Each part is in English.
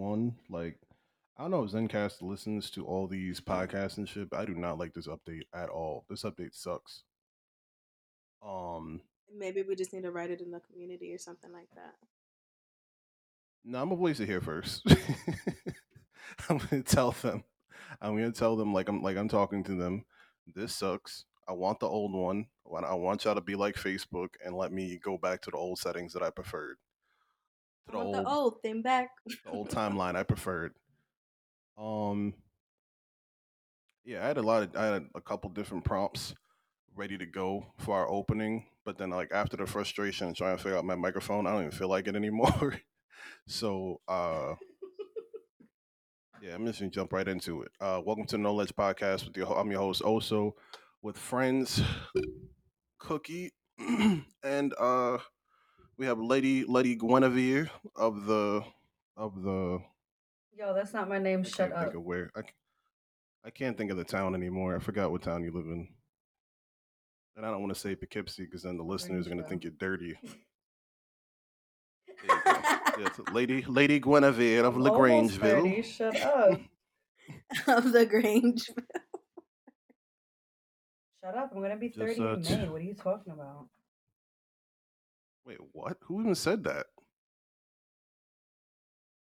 one. Like, I don't know if Zencastr listens to all these podcasts and shit, but I do not like this update at all. This update sucks. Um, Maybe we just need to write it in the community or something like that. no, I'm gonna place it here first. I'm gonna tell them. I'm gonna tell them like I'm like I'm talking to them. This sucks. I want the old one. I want- I want y'all to be like Facebook and let me go back to the old settings that I preferred. The old, the old thing back. the old timeline I preferred. Um, yeah, I had a lot of I had a couple different prompts ready to go for our opening, but then like after the frustration and trying to figure out my microphone, I don't even feel like it anymore. so uh yeah, I'm just gonna jump right into it. Uh welcome to the Noledge Podcast with your I'm your host Oso with friends Cookie and uh we have Lady Lady Guinevere of the of the Yo, that's not my name. I Shut can't up. think of where I, c- I can't think of the town anymore. I forgot what town you live in. And I don't want to say Poughkeepsie because then the listeners are going to think you're dirty. You go. Yeah, it's Lady Lady Guinevere of I'm almost 30, Lagrangeville. Shut up. of the Grange. Shut up. I'm gonna be Just, 30 uh, in May. What are you talking about? Wait, what? Who even said that?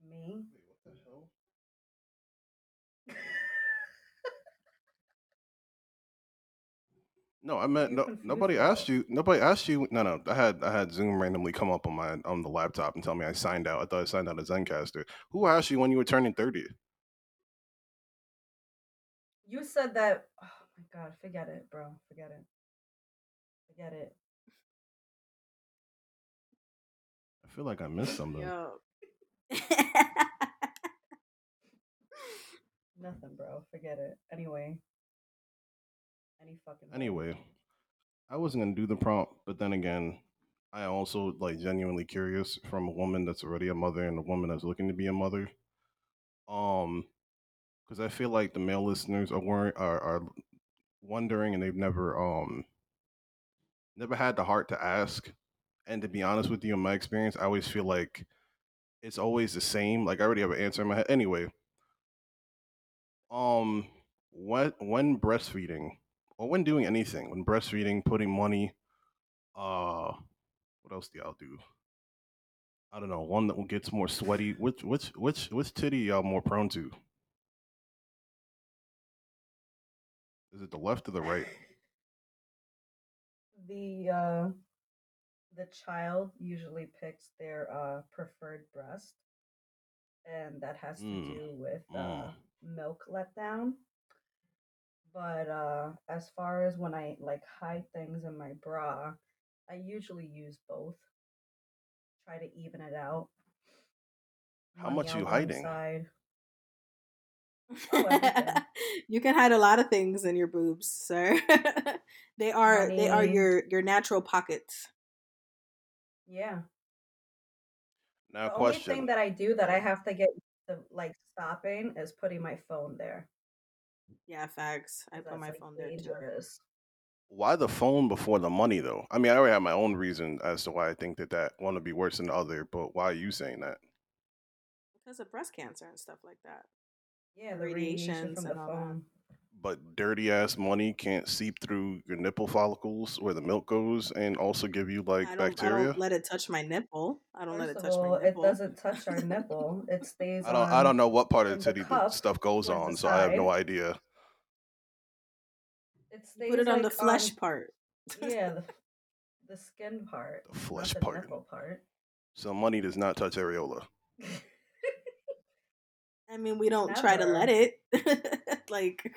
Me? Wait, what the hell? No, I meant no. Nobody asked you. Nobody asked you. No, no. I had I had Zoom randomly come up on my on the laptop and tell me I signed out. I thought I signed out as Zencastr. Who asked you when you were turning thirty? You said that. Oh my god. Forget it, bro. Forget it. Forget it. Feel like I missed something. Nothing, bro. Forget it. Anyway. Any fucking. Anyway, I wasn't gonna do the prompt, but then again, I also like genuinely curious from a woman that's already a mother and a woman that's looking to be a mother. Um, because I feel like the male listeners are wor- are are wondering and they've never um never had the heart to ask. And to be honest with you, in my experience, I always feel like it's always the same. Like I already have an answer in my head. Anyway, um, when when breastfeeding or when doing anything, when breastfeeding, putting money, uh, what else do y'all do? I don't know. One that gets more sweaty. Which which which which titty y'all more prone to? Is it the left or the right? the uh the child usually picks their uh preferred breast and that has to Mm, do with uh mm. milk letdown but uh as far as when i like hide things in my bra i usually use both try to even it out How Money much on you hiding? side. Oh, you can hide a lot of things in your boobs, sir. they are they are your your natural pockets. Yeah Now, the only thing that i do that i have to get to like stopping is putting my phone there Yeah, facts. I put my like, phone there too. Why the phone before the money, though? I mean, I already have my own reason as to why I think that that one would be worse than the other. But why are you saying that? Because of breast cancer and stuff like that. Yeah, the radiation Radiations from the and all that. Phone. But dirty ass money can't seep through your nipple follicles where the milk goes, and also give you like I don't, I bacteria. don't let it touch my nipple. I don't let it touch all, my it doesn't touch our nipple. It stays I don't. on. I don't know what part of the the titty cup that stuff goes on, so I have no idea. It stays Put it on the flesh um, part. yeah, the, the skin part. The flesh not the part. nipple part. So money does not touch areola. I mean, we don't try to let it. like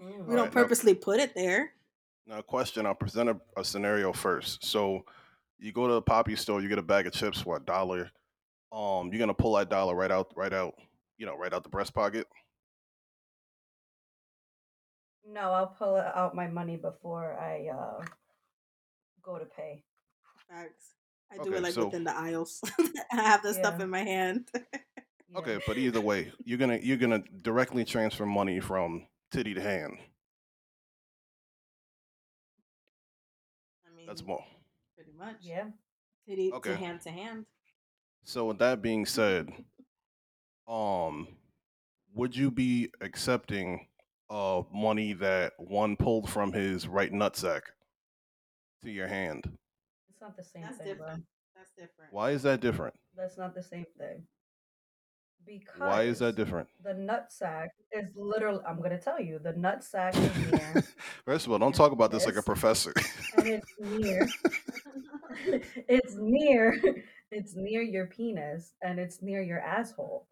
Mm-mm. we Alright, don't now- purposely put it there. Now, question. I'll present a, a scenario first. So, you go to the poppy store, you get a bag of chips for a dollar. Um, you're gonna pull that dollar right out, right out, you know, right out the breast pocket. No, I'll pull it out my money before I uh go to pay. Facts. I do Okay, it like so- within the aisles. I have the stuff in my hand. Okay, but either way, you're gonna you're gonna directly transfer money from titty to hand. I mean, That's more. pretty much. Yeah. Titty Okay. to hand to hand. So with that being said, um, would you be accepting uh money that one pulled from his right nutsack to your hand? It's not the same That's thing, different. That's different. Why is that different? That's not the same thing. Because Why is that different? The nut sack is literally. I'm gonna tell you. The nut sack is near, First of all, don't talk about this like a professor. and it's near. it's near. It's near your penis, and it's near your asshole.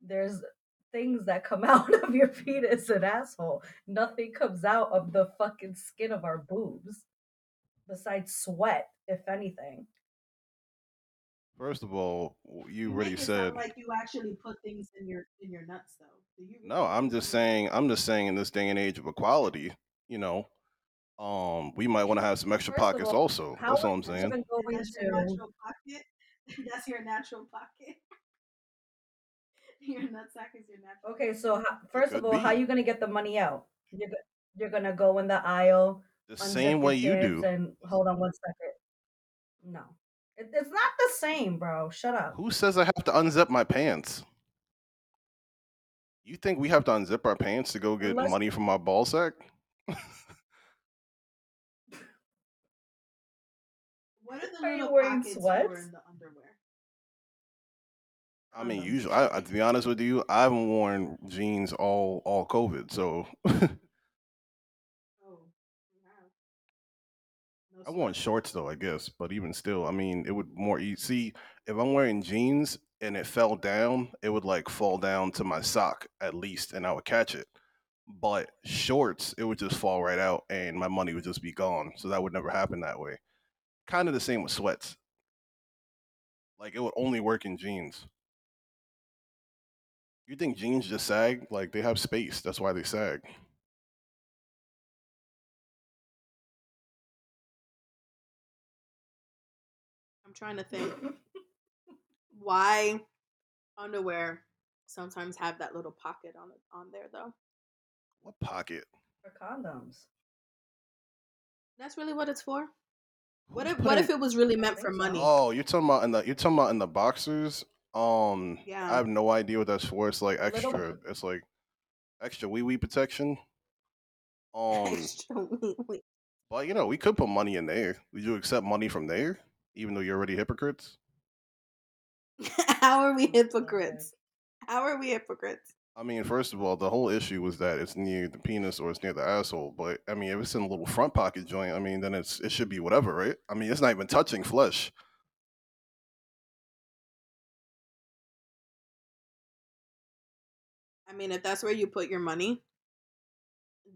There's things that come out of your penis and asshole. Nothing comes out of the fucking skin of our boobs, besides sweat, if anything. First of all, w- you make already said like you actually put things in your in your nuts though. Do you no. I'm just saying. I'm just saying. In this day and age of equality, you know, um, we might want to have some extra First pockets all, also. How That's all I'm saying. going That's your natural pocket. That's your natural pocket. your nutsack is your natural. Okay, so how, first of could all, how be. you gonna get the money out? You're you're gonna go in the aisle, The same way you do. And hold on one second. No, it, it's not the same, bro. Shut up. Who says I have to unzip my pants? You think we have to unzip our pants to go get Unless- money from our ball sack? What are the Are you little wearing pockets sweats? for in the underwear? I mean, usually, I, I- to be honest with you, I haven't worn jeans all all COVID, so Oh, you have. No I've shorts though, I guess. But even still, I mean, it would more easy. See, if I'm wearing jeans and it fell down, it would like fall down to my sock at least, and I would catch it. But shorts, it would just fall right out, and my money would just be gone. So that would never happen that way. Kind of the same with sweats. Like it would only work in jeans. You think jeans just sag? Like they have space. That's why they sag. Trying to think why underwear sometimes have that little pocket on it on there though. What pocket? For condoms. That's really what it's for. What if what if it was really meant for money? Oh, you're talking about in the you're talking about in the boxers. Um, Yeah. I have no idea what that's for. It's like A little- extra. It's like extra wee wee protection. Um, Extra wee wee. but you know, we could put money in there. Would you accept money from there, even though you're already hypocrites? How are we hypocrites? How are we hypocrites? I mean, first of all, the whole issue was that it's near the penis or it's near the asshole. But I mean, if it's in a little front pocket joint, I mean, then it's it should be whatever, right? I mean, it's not even touching flesh. I mean, if that's where you put your money,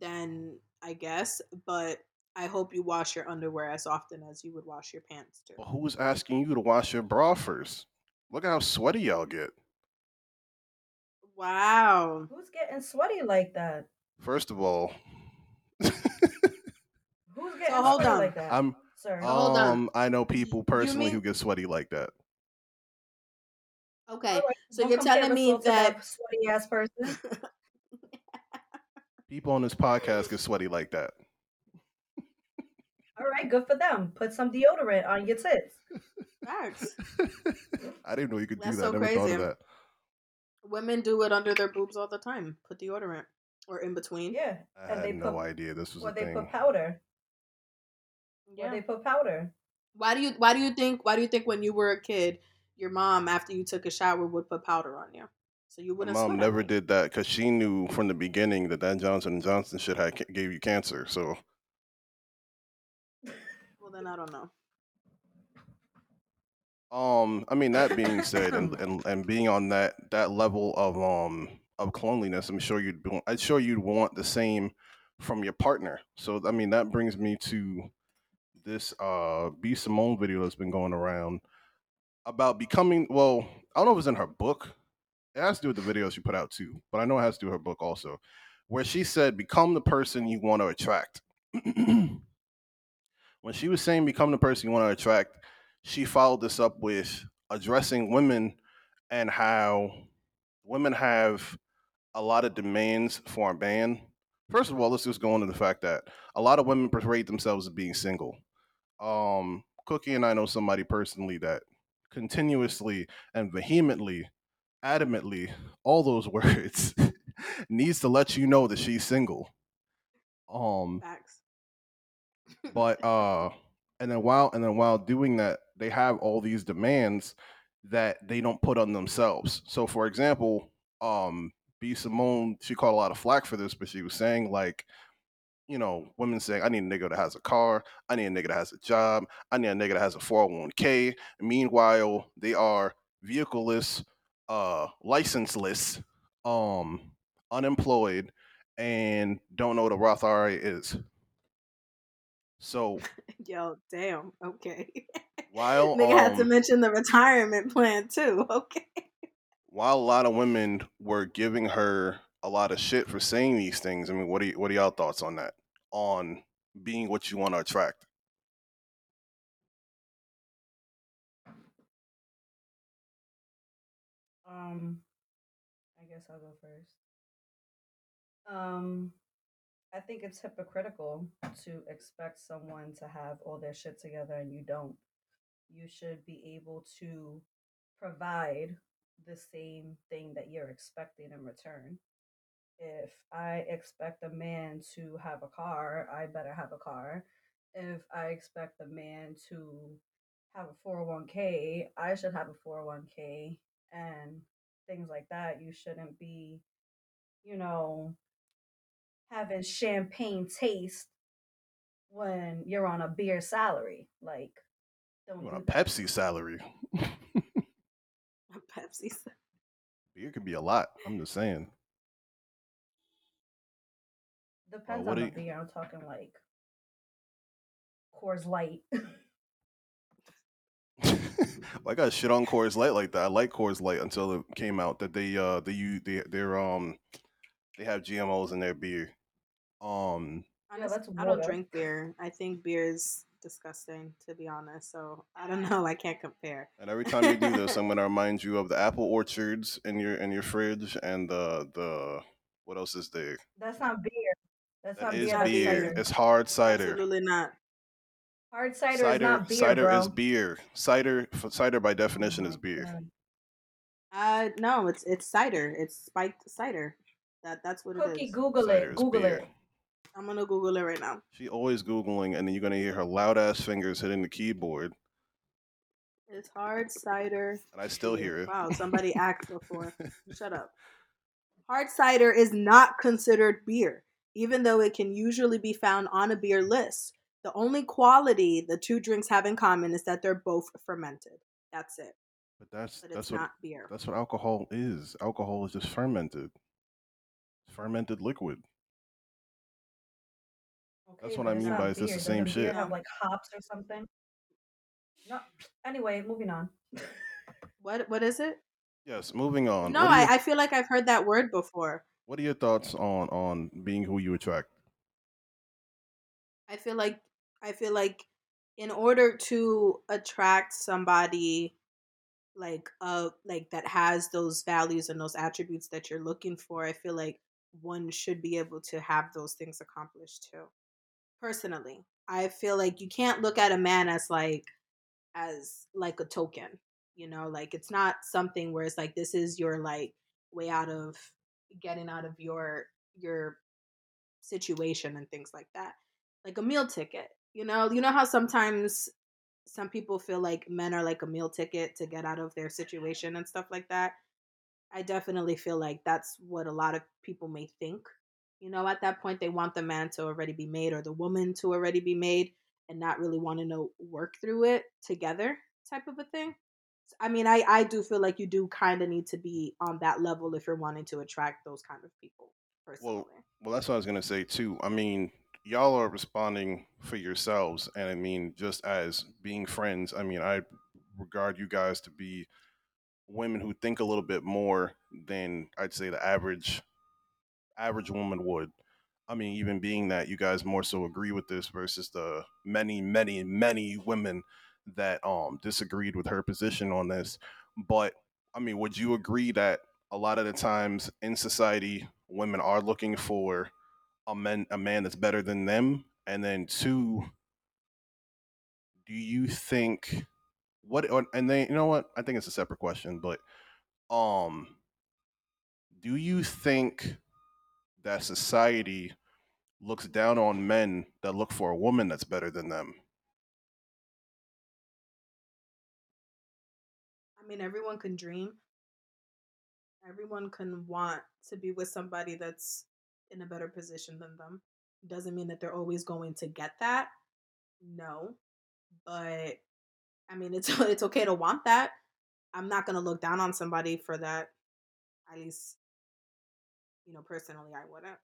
then I guess. But I hope you wash your underwear as often as you would wash your pants too. But who's asking you to wash your bra first? Look at how sweaty y'all get. Wow. Who's getting sweaty like that? First of all, Who's getting hold sweaty on. like that? I'm Sir. Hold on. um I know people personally who get sweaty like that. Okay. All right, so don't you're telling me that- sweaty ass person. People on this podcast get sweaty like that. All right, good for them. Put some deodorant on your tits. Facts. I didn't know you could That's do that. so Never thought of that. Women do it under their boobs all the time. Put deodorant or in between. Yeah, I And had they no put- idea this was or they thing. put powder. Yeah. Or they put powder. Why do you Why do you think Why do you think when you were a kid, your mom after you took a shower would put powder on you, so you wouldn't? mom never did that because she knew from the beginning that that Johnson and Johnson shit had gave you cancer. So Well, then I don't know. Um, I mean that being said, and, and and being on that that level of um of cleanliness, I'm sure you'd be, I'm sure you'd want the same from your partner. So I mean that brings me to this uh B Simone video that's been going around about becoming. Well, I don't know if it's in her book. It has to do with the video she put out too, but I know it has to do with her book also, where she said, "Become the person you want to attract." when she was saying, "Become the person you want to attract," she followed this up with addressing women and how women have a lot of demands for a man. First of all, let's just go into the fact that a lot of women parade themselves as being single. Um, Cookie and I know somebody personally that continuously and vehemently adamantly all those words needs to let you know that she's single. Um, Facts. But uh, and then while and then while doing that, they have all these demands that they don't put on themselves. So, for example, um, B Simone, she caught a lot of flack for this, but she was saying like, you know, women saying, I need a nigga that has a car, I need a nigga that has a job, I need a nigga that has a 401k. Meanwhile, they are vehicleless, uh, licenseless, um, unemployed, and don't know what a Roth IRA is. So Yo, damn. Okay. while Nigga had to um, mention the retirement plan too. Okay. while a lot of women were giving her a lot of shit for saying these things, I mean, what are you, what are y'all thoughts on that? On being what you want to attract? Um, I guess I'll go first. Um, I think it's hypocritical to expect someone to have all their shit together and you don't. You should be able to provide the same thing that you're expecting in return. If I expect a man to have a car, I better have a car. If I expect a man to have a 401k, I should have a 401k and things like that. You shouldn't be, you know, having champagne taste when you're on a beer salary. Like, don't You do want a that. Pepsi salary? a Pepsi. Beer could be a lot. I'm just saying. Depends what on the you- beer. I'm talking like Coors Light. well, I got shit on Coors Light like that. I like Coors Light until it came out that they uh they you they they're um they have GMOs in their beer. Um Yeah, that's I don't drink beer. I think beer is disgusting, to be honest. So I don't know. I can't compare. and every time you do this, I'm gonna remind you of the apple orchards in your in your fridge and the the what else is there? That's not beer. That's That not is beer. That's beer. cider. It's hard cider. Absolutely not. Hard cider, is not beer, cider bro. is beer. Cider f- cider by definition is beer. Uh, no, it's it's cider. It's spiked cider. That that's what it Cookie, is. Google Cider it. is Google beer. it. I'm gonna Google it right now. She always googling, and then you're gonna hear her loud ass fingers hitting the keyboard, It's hard cider. and I still hear it. Wow, somebody asked before. Shut up. Hard cider is not considered beer, even though it can usually be found on a beer list. The only quality the two drinks have in common is that they're both fermented. That's it. But that's But that's it's what not beer. that's what alcohol is. Alcohol is just fermented, fermented liquid. Okay, what I mean by it's just the same Doesn't beer shit. Have like hops or something. No. Anyway, moving on. What what is it? Yes. Moving on. No, what, are your, I, I feel like I've heard that word before. what are your thoughts on on being who you attract? I feel like I feel like in order to attract somebody like uh like that has those values and those attributes that you're looking for, I feel like one should be able to have those things accomplished too. Personally, I feel like you can't look at a man as like as like a token, you know, like it's not something where it's like this is your like way out of getting out of your your situation and things like that like a meal ticket. You know, you know how sometimes some people feel like men are like a meal ticket to get out of their situation and stuff like that. I definitely feel like that's what a lot of people may think. You know, at that point they want the man to already be made or the woman to already be made and not really want to know work through it together type of a thing. I mean, I I do feel like you do kind of need to be on that level if you're wanting to attract those kind of people personally. Well, that's what I was gonna say too. I mean, y'all are responding for yourselves, and I mean, just as being friends, I mean, I regard you guys to be women who think a little bit more than I'd say the average average woman would. I mean, even being that you guys more so agree with this versus the many, many, many women that um disagreed with her position on this. But I mean, would you agree that a lot of the times in society, women are looking for a man a man that's better than them? And then two, do you think what and then you know what? I think it's a separate question, but Um, do you think that society looks down on men that look for a woman that's better than them? I mean, everyone can dream. Everyone can want to be with somebody that's in a better position than them. Doesn't mean that they're always going to get that. No. But I mean, it's it's okay to want that. I'm not to look down on somebody for that. At least you know, personally I wouldn't.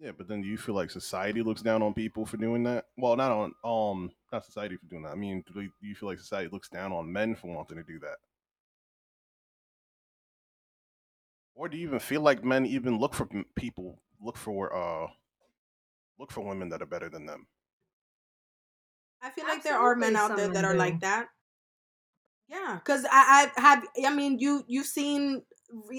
Yeah, but then do you feel like society looks down on people for doing that? Well, not on um not society for doing that. I mean, do you feel like society looks down on men for wanting to do that? Or do you even feel like men even look for people look for uh look for women that are better than them? I feel like there are men out there that are like that. Yeah, because I, I have. I mean, you you've seen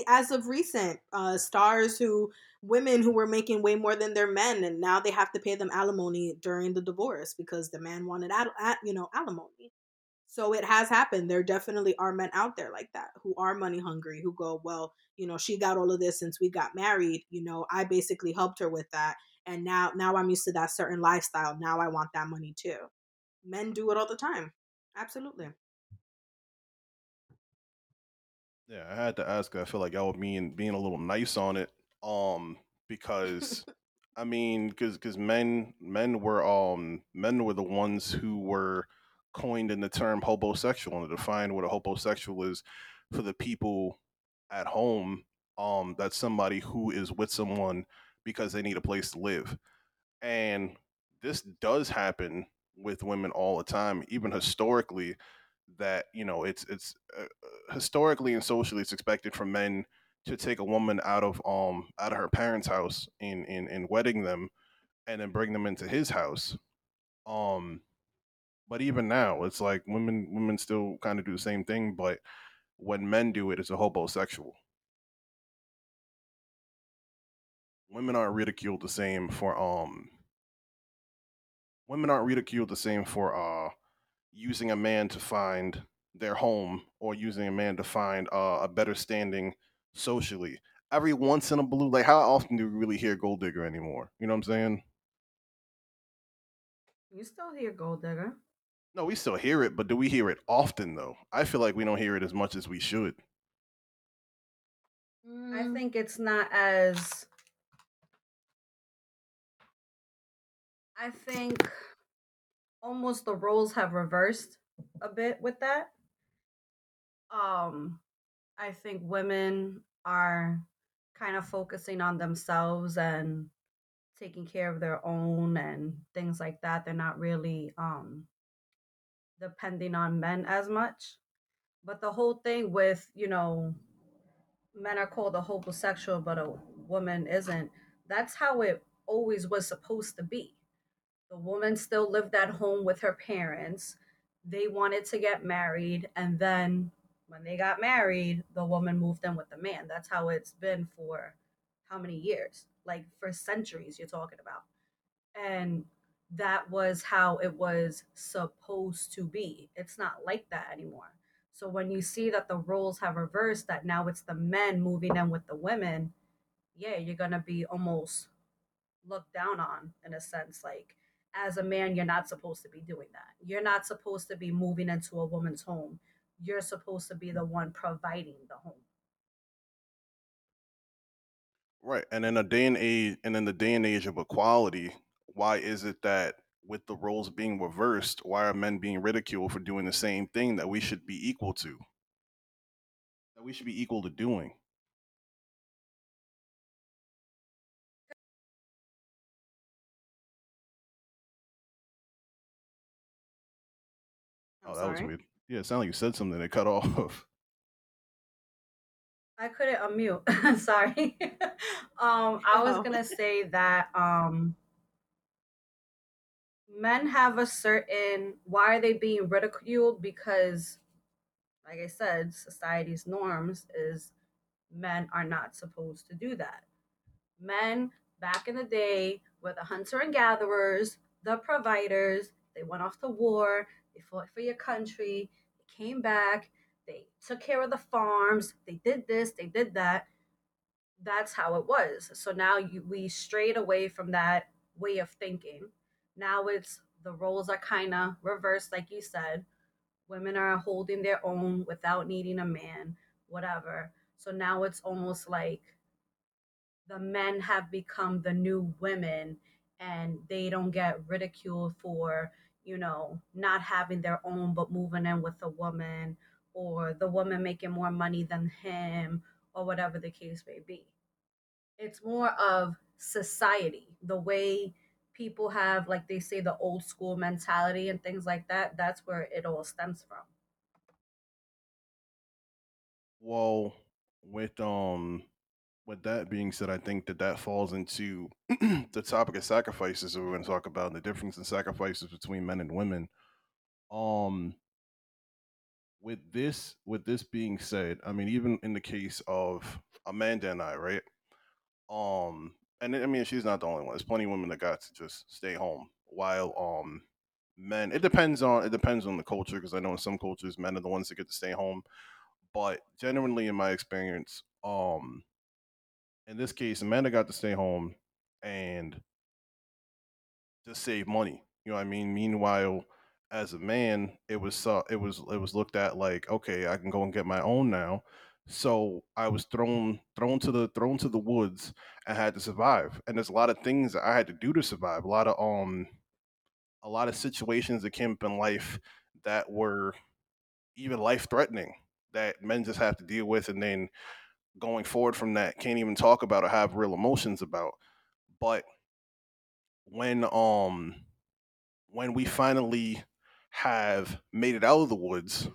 as of recent uh stars who women who were making way more than their men and now they have to pay them alimony during the divorce because the man wanted at, at you know alimony. So it has happened. There definitely are men out there like that who are money hungry who go well you know she got all of this since we got married you know i basically helped her with that and now now i'm used to that certain lifestyle. Now i want that money too men do it all the time absolutely yeah i had to ask i feel like y'all being being a little nice on it um because I mean, because because men men were um men were the ones who were coined in the term hobosexual and to define what a hobosexual is for the people at home. Um, that's somebody who is with someone because they need a place to live, and this does happen with women all the time, even historically. That you know, it's it's uh, historically and socially, it's expected for men to take a woman out of um out of her parents' house in in and wedding them and then bring them into his house. Um but even now it's like women women still kind of do the same thing, but when men do it, it's a hobosexual. Women aren't ridiculed the same for um women aren't ridiculed the same for uh using a man to find their home or using a man to find uh, a better standing socially. Every once in a blue, like how often do we really hear gold digger anymore? You know what I'm saying? You still hear gold digger. No, we still hear it, but do we hear it often though? I feel like we don't hear it as much as we should. I mm. think it's not as I think almost the roles have reversed a bit with that. Um I think women are kind of focusing on themselves and taking care of their own and things like that. They're not really um depending on men as much. But the whole thing with, you know, men are called a hobosexual, but a woman isn't, that's how it always was supposed to be. The woman still lived at home with her parents. They wanted to get married, and then when they got married, the woman moved in with the man. That's how it's been for how many years? Like for centuries, you're talking about. And that was how it was supposed to be. It's not like that anymore. So when you see that the roles have reversed, that now it's the men moving in with the women, yeah, you're to be almost looked down on in a sense. Like, as a man, you're not supposed to be doing that. You're not supposed to be moving into a woman's home you're supposed to be the one providing the home. Right. And in a day and age and in the day and age of equality, why is it that with the roles being reversed, why are men being ridiculed for doing the same thing that we should be equal to? That we should be equal to doing. I'm oh, that sorry? was weird. Yeah, it sounded like you said something that cut off. I couldn't unmute. Sorry. um, I was gonna say that um, men have a certain. Why are they being ridiculed? Because, like I said, society's norms is men are not supposed to do that. Men back in the day were the hunter and gatherers, the providers. They went off to war. They fought for your country. They came back, they took care of the farms, they did this, they did that. That's how it was. So now you, we strayed away from that way of thinking. Now it's the roles are kind of reversed, like you said. Women are holding their own without needing a man, whatever. So now it's almost like the men have become the new women and they don't get ridiculed for, you know, not having their own but moving in with a woman or the woman making more money than him or whatever the case may be. It's more of society, the way people have, like they say, the old school mentality and things like that. That's where it all stems from. Well, with um with that being said, I think that that falls into the topic of sacrifices that we're going to talk about and the difference in sacrifices between men and women. Um, with this, with this being said, I mean, even in the case of Amanda and I, right? Um, and I mean, she's not the only one. There's plenty of women that got to just stay home while um men. It depends on it depends on the culture because I know in some cultures men are the ones that get to stay home, but generally, in my experience, um in this case, Amanda got to stay home and just save money. You know what I mean? Meanwhile, as a man, it was uh, it was it was looked at like, okay, I can go and get my own now. So I was thrown thrown to the thrown to the woods and had to survive. And there's a lot of things that I had to do to survive. A lot of um a lot of situations that came up in life that were even life threatening that men just have to deal with and then going forward from that can't even talk about or have real emotions about. But when um when we finally have made it out of the woods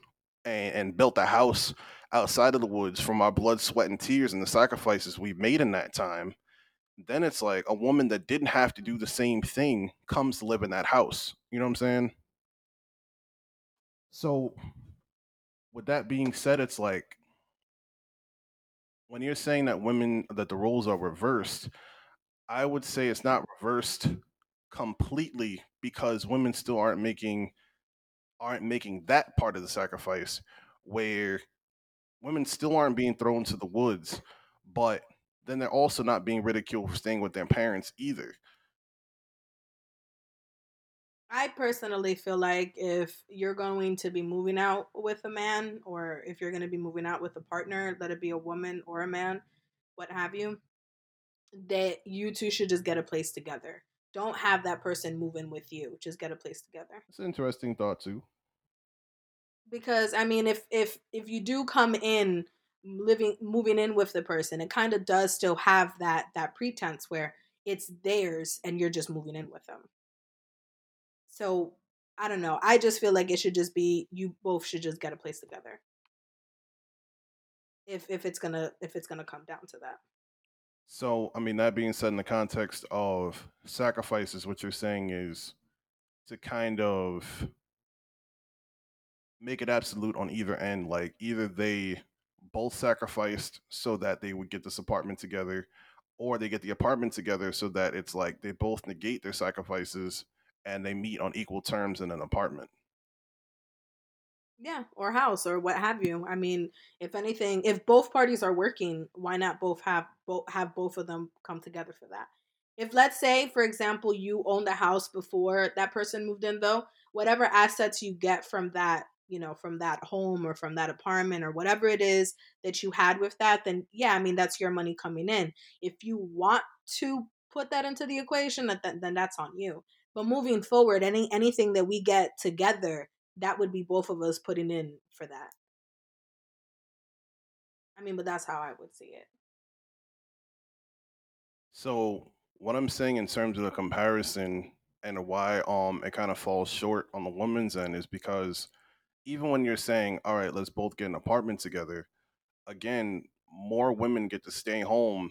and, and built a house outside of the woods from our blood, sweat, and tears and the sacrifices we made in that time, then it's like a woman that didn't have to do the same thing comes to live in that house. You know what I'm saying? So, with that being said, it's like when you're saying that women that the roles are reversed, I would say it's not reversed completely because women still aren't making aren't making that part of the sacrifice where women still aren't being thrown to the woods, but then they're also not being ridiculed for staying with their parents either. I personally feel like if you're going to be moving out with a man or if you're going to be moving out with a partner, let it be a woman or a man, what have you, that you two should just get a place together. Don't have that person move in with you. Just get a place together. It's an interesting thought too. Because I mean if if if you do come in living moving in with the person, it kind of does still have that that pretense where it's theirs and you're just moving in with them. So I don't know. I just feel like it should just be you both should just get a place together. If if it's gonna if it's gonna come down to that. So I mean that being said in the context of sacrifices, what you're saying is to kind of make it absolute on either end. Like either they both sacrificed so that they would get this apartment together, or they get the apartment together so that it's like they both negate their sacrifices and they meet on equal terms in an apartment. Yeah, or house or what have you. I mean, if anything, if both parties are working, why not both have both have both of them come together for that? If let's say, for example, you own the house before that person moved in though, whatever assets you get from that, you know, from that home or from that apartment or whatever it is that you had with that, then yeah, I mean that's your money coming in. If you want to put that into the equation, then, then that's on you. But moving forward, any anything that we get together, that would be both of us putting in for that. I mean, but that's how I would see it. So what I'm saying in terms of the comparison and why um it kind of falls short on the woman's end is because even when you're saying, all right, let's both get an apartment together, again, more women get to stay home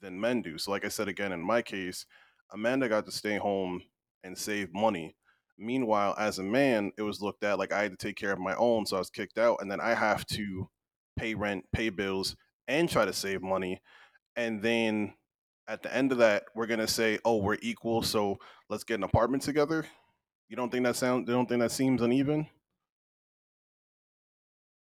than men do. So like I said again, in my case, Amanda got to stay home and save money. Meanwhile, as a man, it was looked at like I had to take care of my own, so I was kicked out, and then I have to pay rent, pay bills, and try to save money. And then at the end of that, we're gonna say, "Oh, we're equal, so let's get an apartment together." You don't think that sounds? You don't think that seems uneven?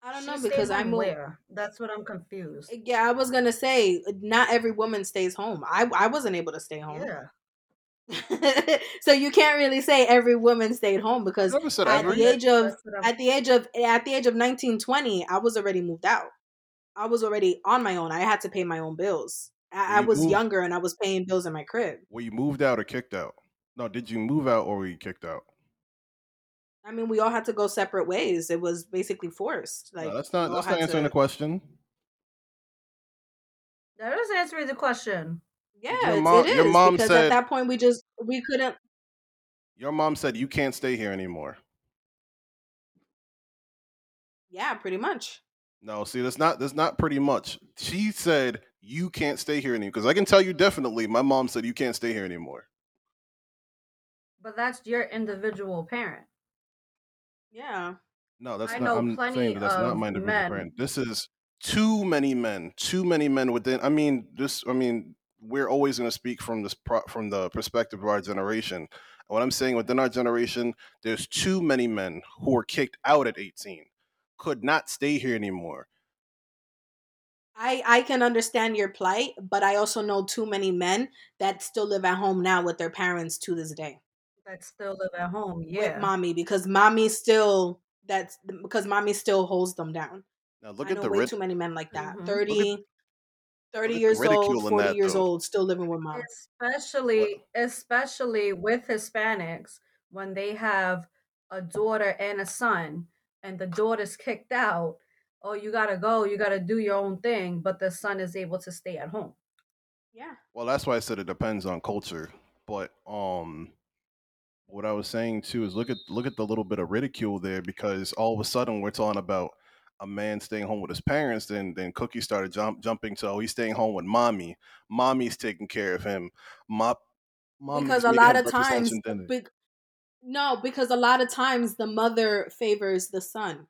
I don't know She because I'm moved. where? That's what I'm confused. Yeah, I was gonna say not every woman stays home. I I wasn't able to stay home. Yeah. so you can't really say every woman stayed home because at every. the age of That's what I'm- at the age of at the age of 19 20 i was already moved out i was already on my own i had to pay my own bills i, I was moved- younger and i was paying bills in my crib Were you moved out or kicked out? No, did you move out or were you kicked out? i mean we all had to go separate ways it was basically forced like no, that's not that's not answering to- the question. That is answering the question. Yeah Your it's- mom- it is your mom because said- at that point we just we couldn't Your mom said you can't stay here anymore. yeah pretty much No, see, that's not that's not pretty much. She said you can't stay here anymore because I can tell you mm-hmm. definitely. My mom said you can't stay here anymore. But that's your individual parent. yeah No, that's I not. know I'm plenty saying that that's not of my individual men. brand. This is too many men. Too many men within. I mean, this. I mean, we're always going to speak from this pro, from the perspective of our generation. What I'm saying within our generation, there's too many men who were kicked out at 18, could not stay here anymore. I I can understand your plight, but I also know too many men that still live at home now with their parents to this day. That still live at home. Yeah. With mommy because mommy still that's because mommy still holds them down. Now look I at know the way rid- too many men like that. Mhm. Look at- 30, 30 look at the years old, 40 that, years though. old, still living with mom. especially especially with Hispanics when they have a daughter and a son and the daughter's kicked out oh you got to go you got to do your own thing but the son is able to stay at home Yeah. Well, that's why I said it depends on culture. But um what I was saying too is look at look at the little bit of ridicule there because all of a sudden we're talking about a man staying home with his parents, then then Cookie started jump, jumping to oh he's staying home with mommy. Mommy's taking care of him. Mom, mommy's because a lot of times be- no, because a lot of times the mother favors the son.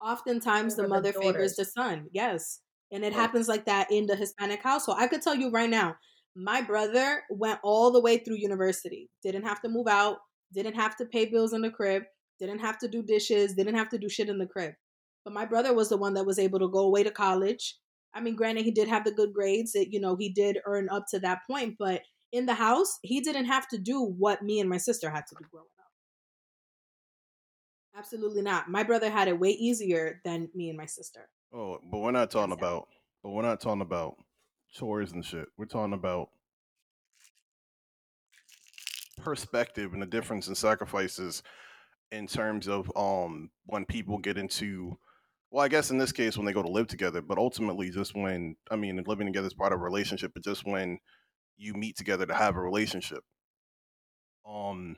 Oftentimes the Over the mother favors the son. Yes. And it Well- happens like that in the Hispanic household. I could tell you right now, my brother went all the way through university. Didn't have to move out, didn't have to pay bills in the crib, didn't have to do dishes, didn't have to do shit in the crib. But my brother was the one that was able to go away to college. I mean, granted, he did have the good grades. That you know, he did earn up to that point, but in the house, he didn't have to do what me and my sister had to do growing up. Absolutely not. My brother had it way easier than me and my sister. Oh, but we're not talking about but we're not talking about chores and shit. We're talking about perspective and the difference in sacrifices in terms of um when people get into well, I guess in this case when they go to live together, but ultimately just when I mean living together is part of a relationship, but just when you meet together to have a relationship. Um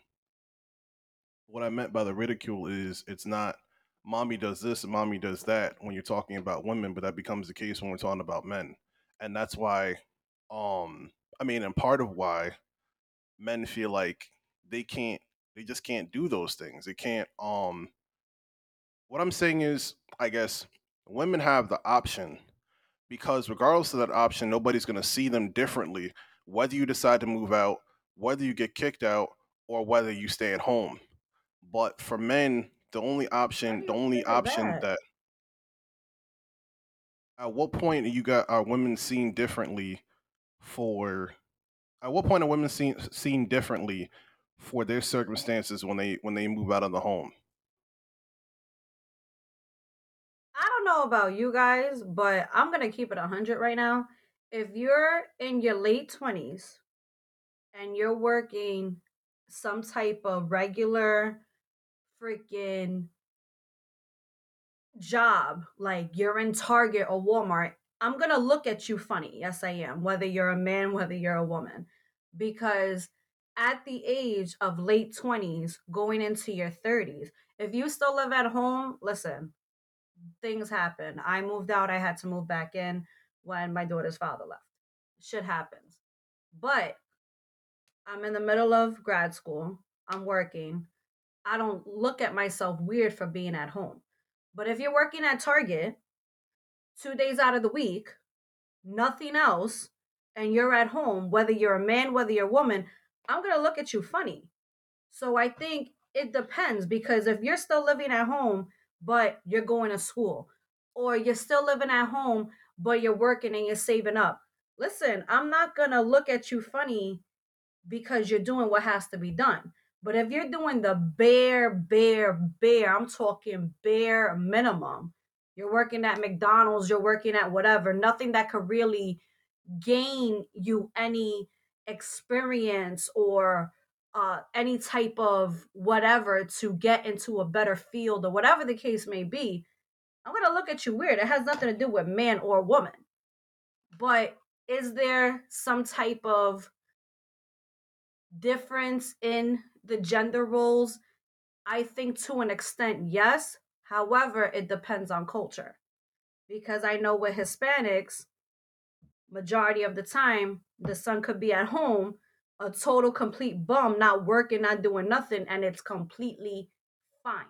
what I meant by the ridicule is it's not mommy does this and mommy does that when you're talking about women, but that becomes the case when we're talking about men. And that's why um I mean and part of why men feel like they can't they just can't do those things. They can't um what I'm saying is I guess women have the option because regardless of that option, nobody's gonna see them differently, whether you decide to move out, whether you get kicked out, or whether you stay at home. But for men, the only option, the only option that? that at what point you got are women seen differently for at what point are women seen seen differently for their circumstances when they when they move out of the home? Don't know about you guys but i'm gonna keep it 100 right now if you're in your late 20s and you're working some type of regular freaking job, like you're in Target or Walmart, I'm going to look at you funny. Yes, I am, whether you're a man, whether you're a woman. Because at the age of late 20s, going into your 30s, if you still live at home, listen, things happen. I moved out, I had to move back in when my daughter's father left. Shit happens. But I'm in the middle of grad school, I'm working. I don't look at myself weird for being at home. But if you're working at Target two days out of the week, nothing else, and you're at home, whether you're a man, whether you're a woman, I'm going to look at you funny. So I think it depends because if you're still living at home, but you're going to school, or you're still living at home, but you're working and you're saving up. Listen, I'm not going to look at you funny because you're doing what has to be done. But if you're doing the bare, bare, bare, I'm talking bare minimum, you're working at McDonald's, you're working at whatever, nothing that could really gain you any experience or uh, any type of whatever to get into a better field or whatever the case may be, I'm going to look at you weird. It has nothing to do with man or woman. But is there some type of difference in the gender roles? I think to an extent, yes. However, it depends on culture. Because I know with Hispanics, majority of the time, the son could be at home, a total complete bum, not working, not doing nothing, and it's completely fine.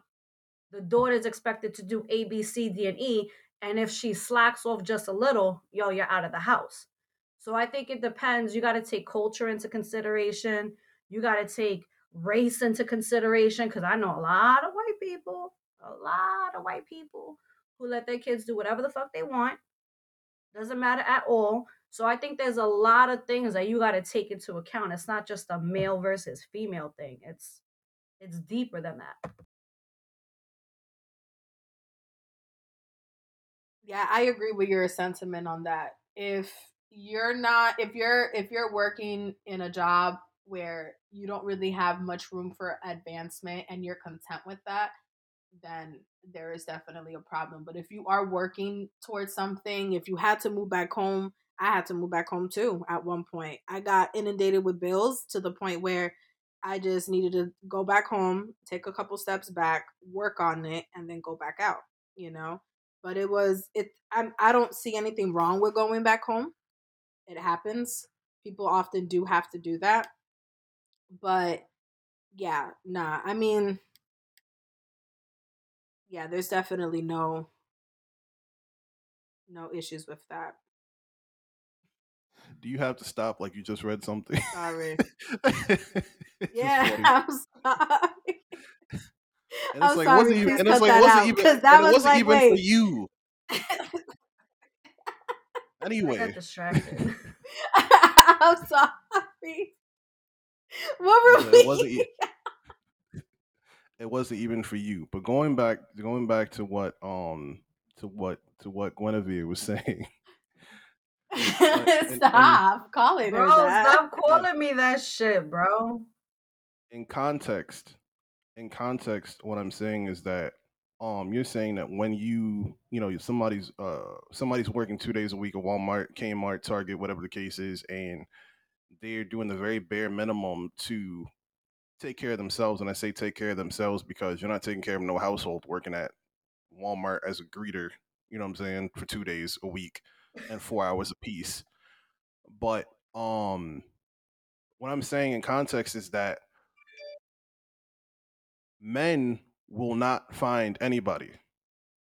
The daughter is expected to do A, B, C, D, and E. And if she slacks off just a little, yo, you're out of the house. So I think it depends. You got to take culture into consideration. You got to take race into consideration because I know a lot of white people, a lot of white people who let their kids do whatever the fuck they want. Doesn't matter at all. So I think there's a lot of things that you got to take into account. It's not just a male versus female thing. It's it's deeper than that. Yeah, I agree with your sentiment on that. If you're not if you're if you're working in a job where you don't really have much room for advancement and you're content with that, then there is definitely a problem. But if you are working towards something, if you had to move back home, I had to move back home too at one point. I got inundated with bills to the point where I just needed to go back home, take a couple steps back, work on it, and then go back out, you know? But it was it I'm I don't see anything wrong with going back home. It happens. People often do have to do that. But yeah, nah. I mean, yeah, there's definitely no no issues with that. Do you have to stop like you just read something? Sorry. yeah, I'm sorry. And it's I'm like sorry, wasn't even and it's like wasn't even and that was wasn't like, even wait. for you. anyway. I got distracted. I'm sorry. What were it, we? It wasn't, it wasn't even for you. But going back, going back to what, um, to what, to what Guinevere was saying. stop and, calling bro, her that. Stop calling me that shit, bro. In context, in context, what I'm saying is that um you're saying that when you you know somebody's uh somebody's working two days a week at Walmart, Kmart, Target, whatever the case is, and they're doing the very bare minimum to take care of themselves. And I say take care of themselves because you're not taking care of no household working at Walmart as a greeter, you know what I'm saying, for two days a week and four hours a piece. But um what I'm saying in context is that men will not find anybody.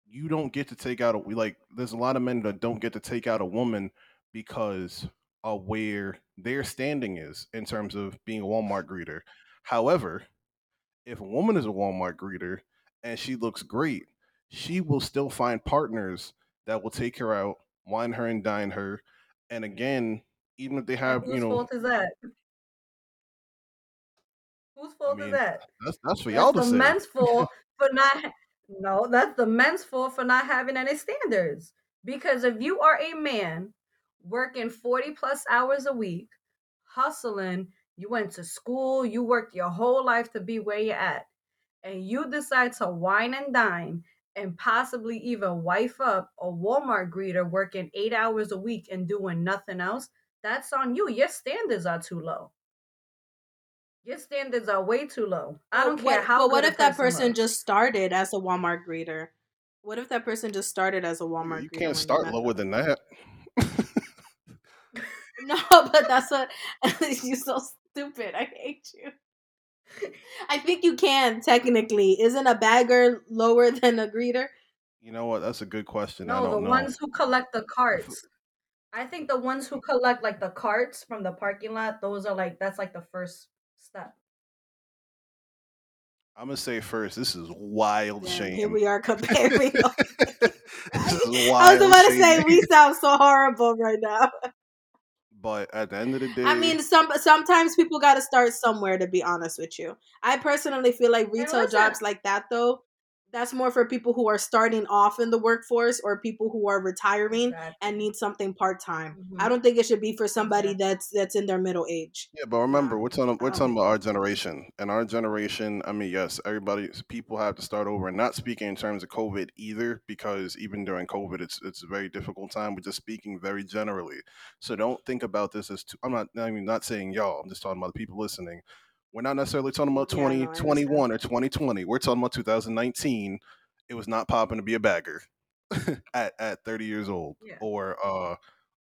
You don't get to take out a we like there's a lot of men that don't get to take out a woman because of where their standing is in terms of being a Walmart greeter. However, if a woman is a Walmart greeter and she looks great, she will still find partners that will take her out, wine her and dine her. And again, even if they have, Whose you know, fault is that? Whose fault I mean, is that? That's that's for y'all that's to the say. men's fault for not. No, that's the men's fault for not having any standards. Because if you are a man working 40 plus hours a week, hustling, you went to school, you worked your whole life to be where you're at, and you decide to wine and dine and possibly even wife up a Walmart greeter working eight hours a week and doing nothing else, that's on you. Your standards are too low. Your standards are way too low. I don't what, care how. But what if that person just started as a Walmart greeter? What if that person just started as a Walmart? You can't start lower than that. no, but that's what you're so stupid. I hate you. I think you can technically. Isn't a bagger lower than a greeter? You know what? That's a good question. No, the know. ones who collect the carts. I think the ones who collect like the carts from the parking lot, those are like that's like the first step. I'm gonna say first, this is wild yeah, shame. Here we are comparing. I was about to say we sound so horrible right now. But at the end of the day, I mean, some sometimes people got to start somewhere. To be honest with you, I personally feel like retail jobs like that though, that's more for people who are starting off in the workforce or people who are retiring Exactly. and need something part time. Mhm. I don't think it should be for somebody Exactly. that's that's in their middle age. Yeah, but remember, we're talking we're talking about our generation, and our generation. I mean, yes, everybody, people have to start over, and not speaking in terms of COVID either, because even during COVID, it's it's a very difficult time. We're just speaking very generally, so don't think about this as. Too, I'm not. I mean, not saying y'all. I'm just talking about the people listening. We're not necessarily talking about Yeah, no, I 2021 or 2020. We're talking about 2019. It was not popping to be a bagger at at 30 years old, Yeah. or uh,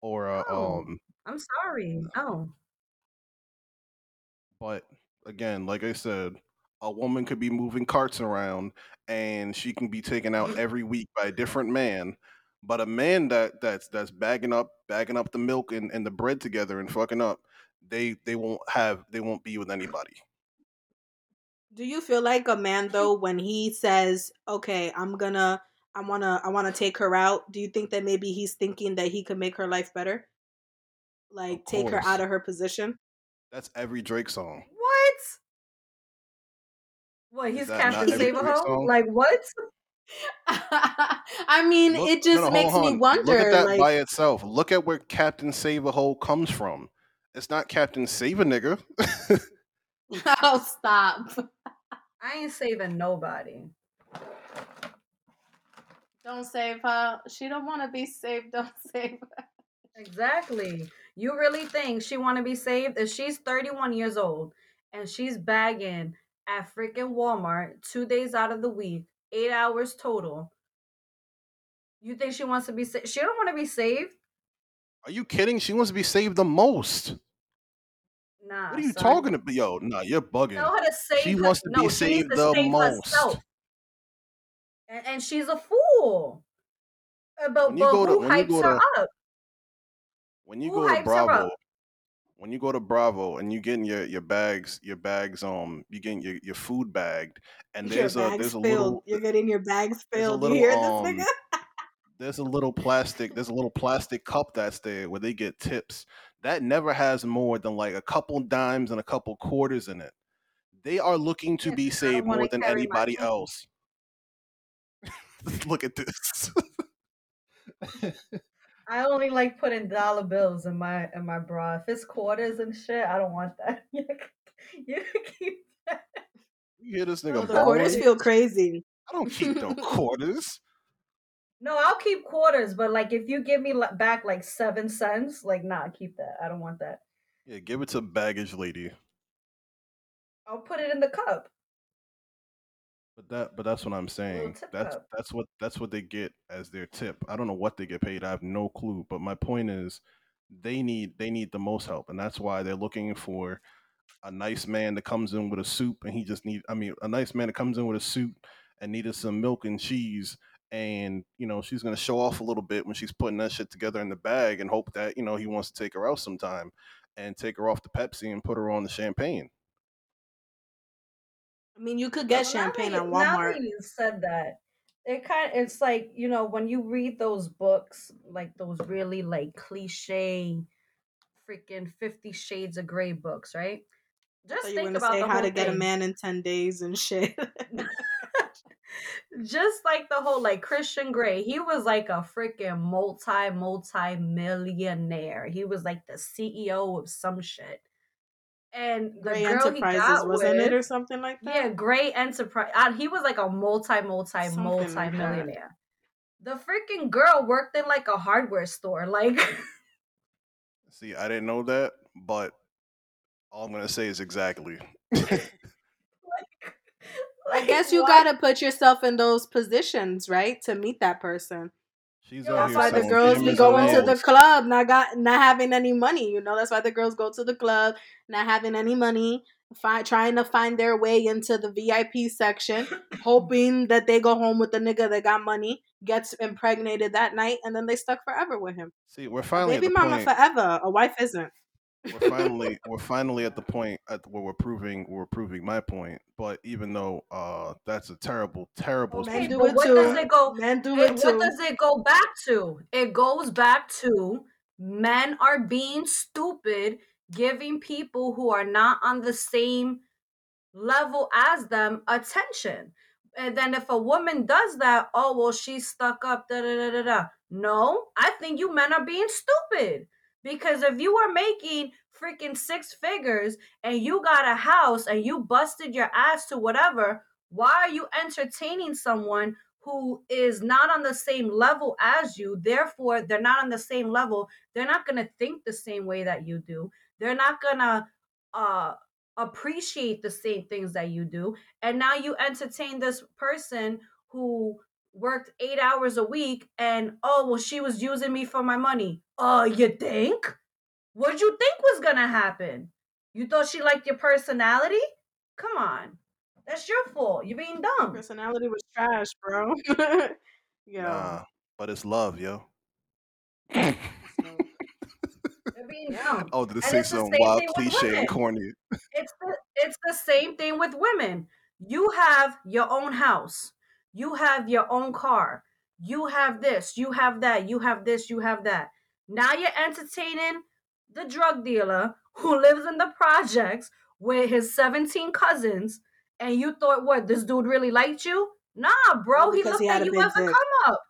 or uh, Oh. um, I'm sorry. Oh, But again, like I said, a woman could be moving carts around and she can be taken out every week by a different man. But a man that that's that's bagging up bagging up the milk and, and the bread together and fucking up, they they won't have they won't be with anybody. Do you feel like a man though when he says, "Okay, I'm gonna, I wanna, I wanna take her out"? Do you think that maybe he's thinking that he could make her life better, like take her out of her position? That's every Drake song. what? What He's Captain Save a song? Like what? I mean, Look- it just no, hold makes me wonder. Look at that like, by itself. Look at where Captain Save a Hole comes from. It's not Captain Save a nigga. oh, stop! I ain't saving nobody. Don't save her. She don't want to be saved. Don't save her. Exactly. You really think she want to be saved? If she's 31 years old and she's bagging at freaking Walmart two days out of the week, eight hours total, you think she wants to be saved? She don't want to be saved. Are you kidding? She wants to be saved the most. Nah. What are you son. talking about? Yo, nah, you're bugging. Tell her to save. She her- wants to be no, needs saved to the save most. herself. And, and she's a fool. Uh, But, but go to- who you hypes her to- up? when you Who go to Bravo, when you go to Bravo and you getting your your bags, your bags, um, you getting your, your food bagged, and your there's a there's a little You're getting your bags filled. little, you hear um, this nigga? There's a little plastic there's a little plastic cup that's there where they get tips that never has more than like a couple dimes and a couple quarters in it. They are looking to Yeah, be 'cause saved more than anybody phone. else. Look at this. I only like putting dollar bills in my in my bra. If it's quarters and shit, I don't want that. you can- keep that. you hear this Oh, nigga the quarters feel crazy. I don't keep no quarters. No, I'll keep quarters, but like if you give me back like seven cents, like nah, keep that. I don't want that. Yeah, give it to baggage lady. I'll put it in the cup. But that but that's what I'm saying. That's cup. that's what that's what they get as their tip. I don't know what they get paid. I have no clue. But my point is they need they need the most help. And that's why they're looking for a nice man that comes in with a soup and he just need I mean a nice man that comes in with a suit and needed some milk and cheese and you know she's gonna show off a little bit when she's putting that shit together in the bag and hope that you know he wants to take her out sometime and take her off the Pepsi and put her on the champagne. I mean, you could get Well, now that champagne you- at Now Walmart. that you said that, it kind of it's like you know when you read those books, like those really like cliche, freaking Fifty Shades of Grey books, right? Just So you think want to about say the how whole to get a man in ten days and shit. Just like the whole like Christian Grey, he was like a freaking multi multi millionaire. He was like the CEO of some shit. And the Grey girl he Enterprises, got wasn't with, it, or something like that? Yeah, great enterprise. Uh, he was like a multi, multi, Something multi like millionaire. The freaking girl worked in like a hardware store. Like, See, I didn't know that, but all I'm gonna say is exactly. I guess you what? gotta put yourself in those positions, right, to meet that person. She's That's here why the girls be diamonds and going to the club, not got not having any money. You know, that's why the girls go to the club, not having any money, fi- trying to find their way into the VIP section, hoping that they go home with the nigga that got money, gets impregnated that night, and then they stuck forever with him. See, we're finally baby mama point. forever. A wife isn't. We're finally we're finally at the point at where we're proving we're proving my point. But even though uh that's a terrible terrible Oh, men do but it what too. does it go? Men do It, it what does it go back to? It goes back to men are being stupid, giving people who are not on the same level as them attention. And then if a woman does that, oh well, she's stuck up. Da da da da da. No, I think you men are being stupid because if you are making freaking six figures and you got a house and you busted your ass to whatever, why are you entertaining someone who is not on the same level as you? Therefore, they're not on the same level. They're not gonna think the same way that you do. They're not gonna uh appreciate the same things that you do and now you entertain this person who worked eight hours a week and oh well she was using me for my money uh you think what'd you think was gonna happen you thought she liked your personality come on that's your fault you're being dumb Personality was trash, bro. Yo. Nah, but it's love, yo. so- you're being dumb Oh, did it And say the some wild cliche and corny? it's the, it's the same thing with women. You have your own house. You have your own car. You have this, you have that, you have this, you have that. Now you're entertaining the drug dealer who lives in the projects with his 17 cousins and you thought what this dude really liked you? Nah, bro, All he looked he at you as a come up.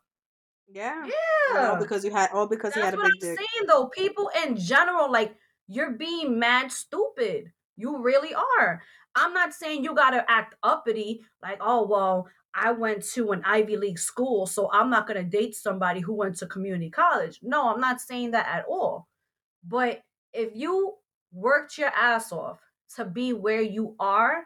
Yeah. Yeah. all because you had all because he had a what big I'm dick. saying though. People in general, like you're being mad stupid. You really are. I'm not saying you gotta act uppity, like, oh well, I went to an Ivy League school, so I'm not gonna date somebody who went to community college. No, I'm not saying that at all. But if you worked your ass off to be where you are,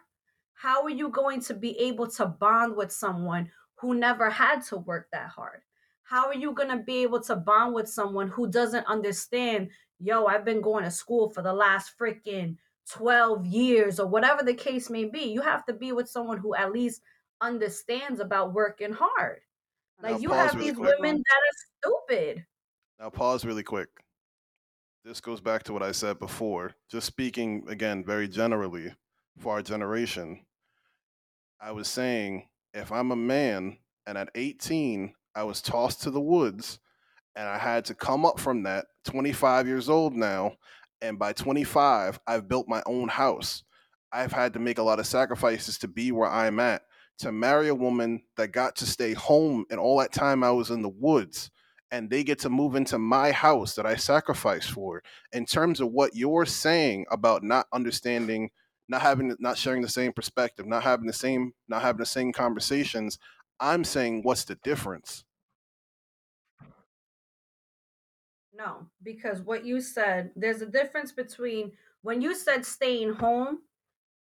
how are you going to be able to bond with someone who never had to work that hard? How are you going to be able to bond with someone who doesn't understand, yo, I've been going to school for the last freaking 12 years or whatever the case may be? You have to be with someone who at least understands about working hard. Like Now you have really these quick. women that are stupid. Now pause really quick. This goes back to what I said before. Just speaking again very generally for our generation. I was saying if I'm a man and at 18 I was tossed to the woods and I had to come up from that 25 years old now and by 25 I've built my own house. I've had to make a lot of sacrifices to be where I'm at. To marry a woman that got to stay home and all that time I was in the woods and they get to move into my house that I sacrificed for. In terms of what you're saying about not understanding, not having, not sharing the same perspective, not having the same, not having the same conversations, I'm saying, what's the difference? No, because what you said, there's a difference between when you said staying home,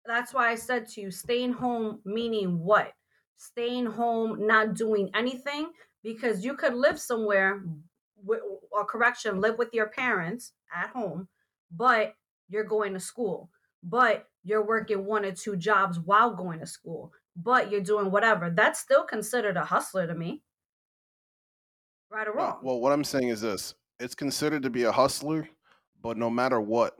that's why I said to you, staying home meaning what? Staying home, not doing anything, because you could live somewhere, wi- or correction, live with your parents at home, but you're going to school, but you're working one or two jobs while going to school, but you're doing whatever. That's still considered a hustler to me. Right or wrong? well, what I'm saying is this it's considered to be a hustler, but no matter what,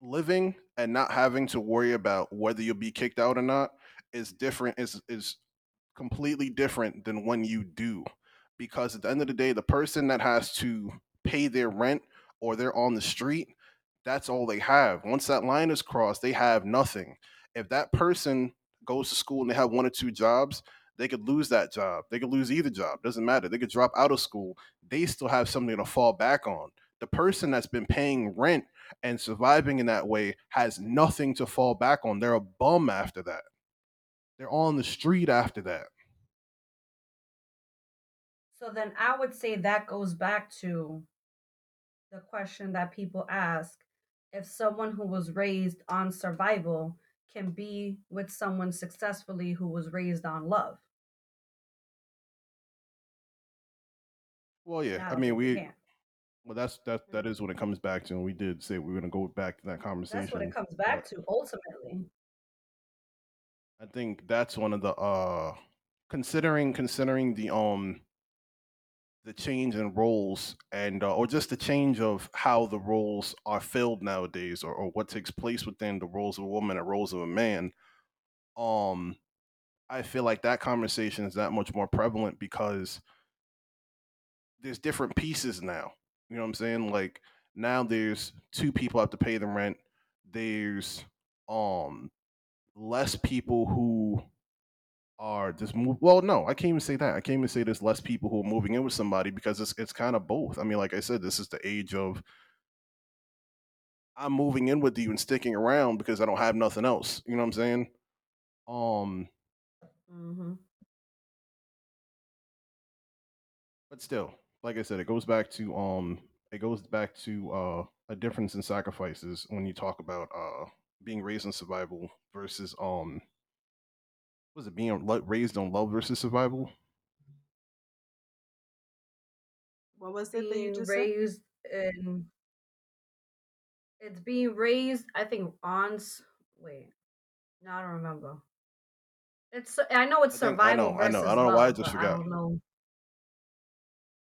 living and not having to worry about whether you'll be kicked out or not is different, is, is completely different than when you do. Because at the end of the day, the person that has to pay their rent or they're on the street, that's all they have. Once that line is crossed, they have nothing. If that person goes to school and they have one or two jobs, they could lose that job. They could lose either job. Doesn't matter. They could drop out of school. They still have something to fall back on. The person that's been paying rent and surviving in that way has nothing to fall back on. They're a bum after that. They're on the street after that. So then I would say that goes back to the question that people ask if someone who was raised on survival can be with someone successfully who was raised on love. Well, yeah. No, I mean, we. Well, that's that. That is what it comes back to, and we did say we are going to go back to that conversation. That's what it comes back to ultimately. I think that's one of the uh, considering considering the um the change in roles and uh, or just the change of how the roles are filled nowadays or, or what takes place within the roles of a woman and roles of a man um i feel like that conversation is that much more prevalent because there's different pieces now you know what i'm saying like now there's two people have to pay the rent there's um less people who are just move. Well, no, I can't even say that. I can't even say there's less people who are moving in with somebody because it's it's kind of both. I mean, like I said, this is the age of I'm moving in with you and sticking around because I don't have nothing else. You know what I'm saying? Um. Mm-hmm. But still, like I said, it goes back to um, it goes back to uh a difference in sacrifices when you talk about uh being raised in survival versus um was it being raised on love versus survival? What was it that you Being just raised in it's being raised, I think on wait, no, I don't remember. It's I know it's I think I survival know, I know. I don't know why I just but I forgot. don't know.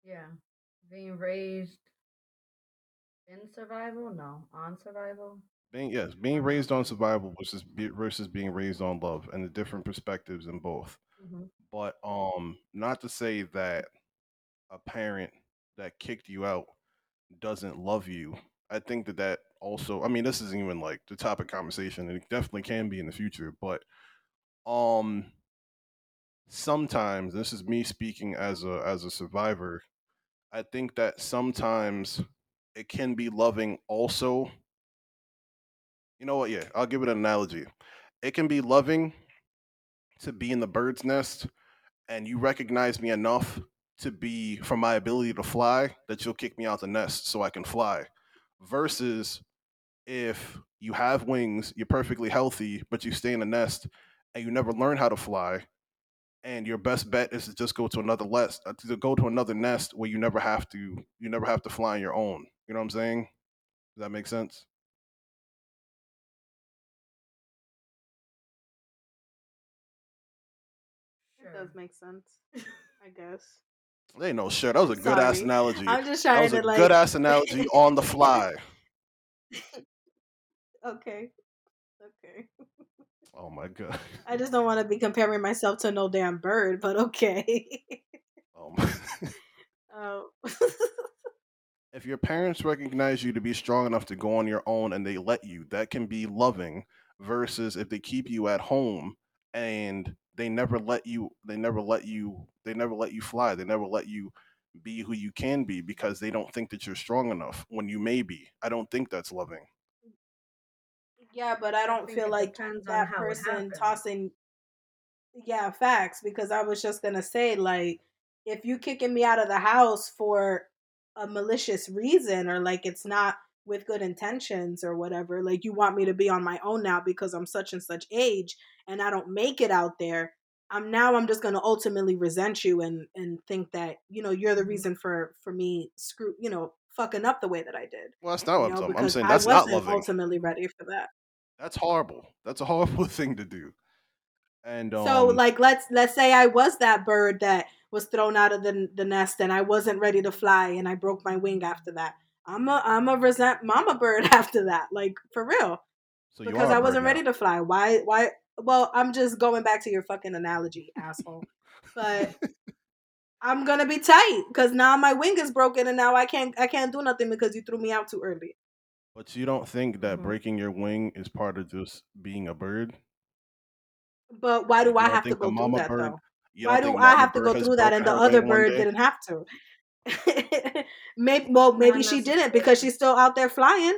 Yeah, being raised in survival, no, on survival. Being yes, being raised on survival versus versus being raised on love, and the different perspectives in both. hmm But um, not to say that a parent that kicked you out doesn't love you. I think that that also. I mean, this isn't even like the topic conversation, and it definitely can be in the future. But um, sometimes this is me speaking as a as a survivor. I think that sometimes it can be loving also. You know what? Yeah, I'll give it an analogy. It can be loving to be in the bird's nest and you recognize me enough to be from my ability to fly that you'll kick me out the nest so I can fly. Versus if you have wings, you're perfectly healthy, but you stay in the nest and you never learn how to fly, and your best bet is to just go to another nest, uh, to go to another nest where you never have to, you never have to fly on your own. You know what I'm saying? Does that make sense? It does make sense, I guess. They know, sure. That was a good ass analogy. I'm just That trying was a to good ass analogy on the fly. Okay. Okay. Oh my god. I just don't want to be comparing myself to no damn bird, but okay. Oh my. Oh. if your parents recognize you to be strong enough to go on your own and they let you, that can be loving versus if they keep you at home and they never let you they never let you they never let you fly. They never let you be who you can be because they don't think that you're strong enough when you may be. I don't think that's loving. Yeah, but I I don't think feel like that person tossing yeah, facts because I was just going to say like if you kicking me out of the house for a malicious reason or like it's not with good intentions or whatever, like you want me to be on my own now because I'm such and such age and I don't make it out there, I'm now I'm just going to ultimately resent you and and think that, you know, you're the hmm reason for for me screw, you know, fucking up the way that I did. Well, that's not what You I'm talking. I'm saying I that's not loving. ultimately ready for that. That's horrible. That's a horrible thing to do. And So um like let's let's say I was that bird that was thrown out of the the nest and I wasn't ready to fly and I broke my wing after that. I'm a I'm a resent mama bird after that. Like for real. so Because I wasn't now. ready to fly. Why why well, I'm just going back to your fucking analogy, asshole. But I'm gonna be tight because now my wing is broken and now I can't I can't do nothing because you threw me out too early. But you don't think that hmm breaking your wing is part of just being a bird? But why do you I have to go through that bird though? Why do I have to go through that and the other bird didn't have to? maybe well, maybe she didn't because she's still out there flying.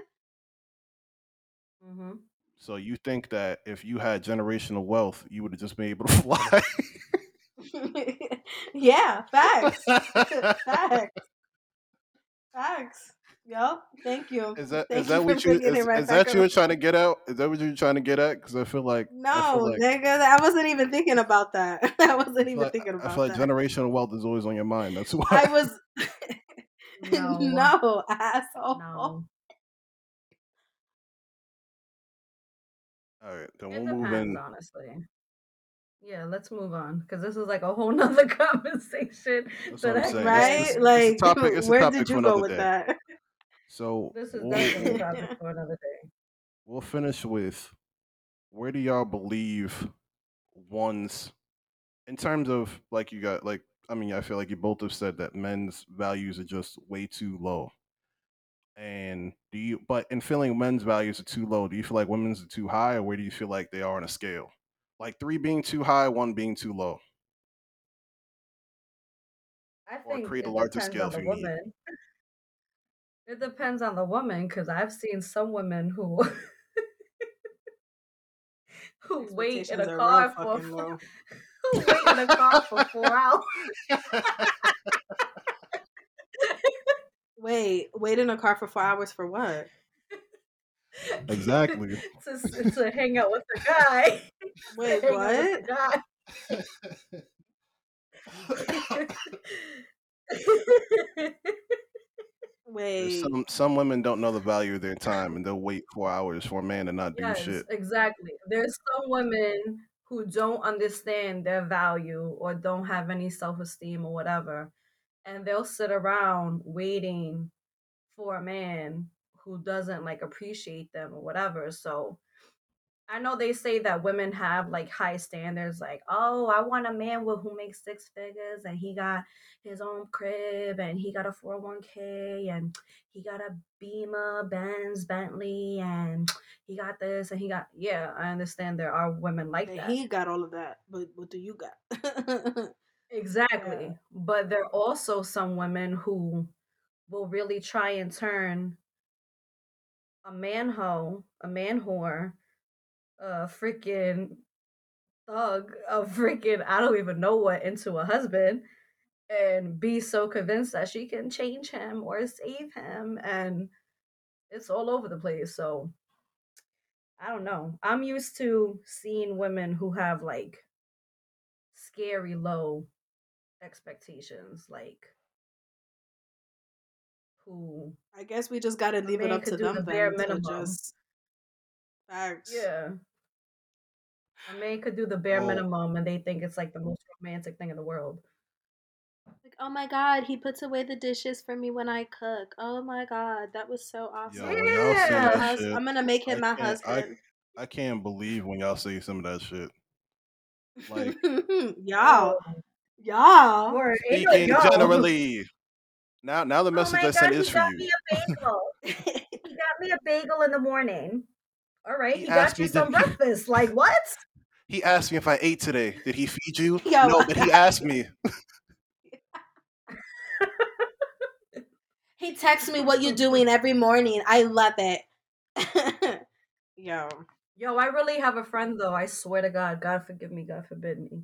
hmm So you think that if you had generational wealth, you would have just been able to fly? yeah, facts. facts. Facts. Yup. Thank you. is that is Thank you that for what you bringing it is right is that you were trying to get out? Is that what you were trying to get at? Because I feel like I feel No, like nigga, I wasn't even thinking about that. I wasn't I even like thinking about. That. I feel about like that. generational wealth is always on your mind. That's why. I was No, no asshole. no. All right, then It we'll move in. honestly. Yeah, let's move on because this is like a whole nother conversation. That's that what I'm I- right? It's- it's a like, topic- it's a where topic did you go with day. that? So This is we'll, definitely a topic for another day. we'll finish with where do y'all believe one's in terms of like you got like I mean I feel like you both have said that men's values are just way too low. And do you but in feeling men's values are too low, do you feel like women's are too high or where do you feel like they are on a scale? Like three being too high, one being too low. I Or create a larger scale if you need. Woman. It depends on the woman because I've seen some women who who wait in a car for fucking who wait in a car for four hours. Wait, wait in a car for four hours for what? Exactly. to, to hang out with the guy. Wait, Hang out what? with the guy. Wait. some some women don't know the value of their time and they'll wait four hours for a man to not do yes, shit. exactly. There's some women who don't understand their value or don't have any self esteem or whatever, and they'll sit around waiting for a man who doesn't like appreciate them or whatever. So I know they say that women have like high standards, like, oh, I want a man with who makes six figures and he got his own crib and he got a 401k and he got a Beamer, Benz, Bentley, and he got this and he got yeah, I understand there are women like And that. he got all of that, but what do you got? Exactly. Yeah. But there are also some women who will really try and turn a man hoe, a man whore, a freaking thug, a freaking I don't even know what into a husband and be so convinced that she can change him or save him and it's all over the place. So I don't know. I'm used to seeing women who have like scary low expectations, like who I guess we just gotta leave it up to them the bare to minimum. just facts. yeah. A man could do the bare Oh. minimum and they think it's like the most romantic thing in the world. Like, oh my god, he puts away the dishes for me when I cook. Oh my god, that was so awesome. Yo, when y'all say Yeah. that Hus- I'm gonna make him I my can't- I- husband. I can't believe when y'all say some of that shit. Like y'all, Oh, y'all. word. Ain't no speaking generally. Now now the Oh message my I sent God, is he for got you. me a bagel. he got me a bagel in the morning. All right, He he, got you some to- breakfast. Like what? He asked me if I ate today. Did he feed you? Yo. No, but he asked me. he texts me what you're doing every morning. I love it. Yo, Yo, I really have a friend though. I swear to God, God forgive me, God forbid me.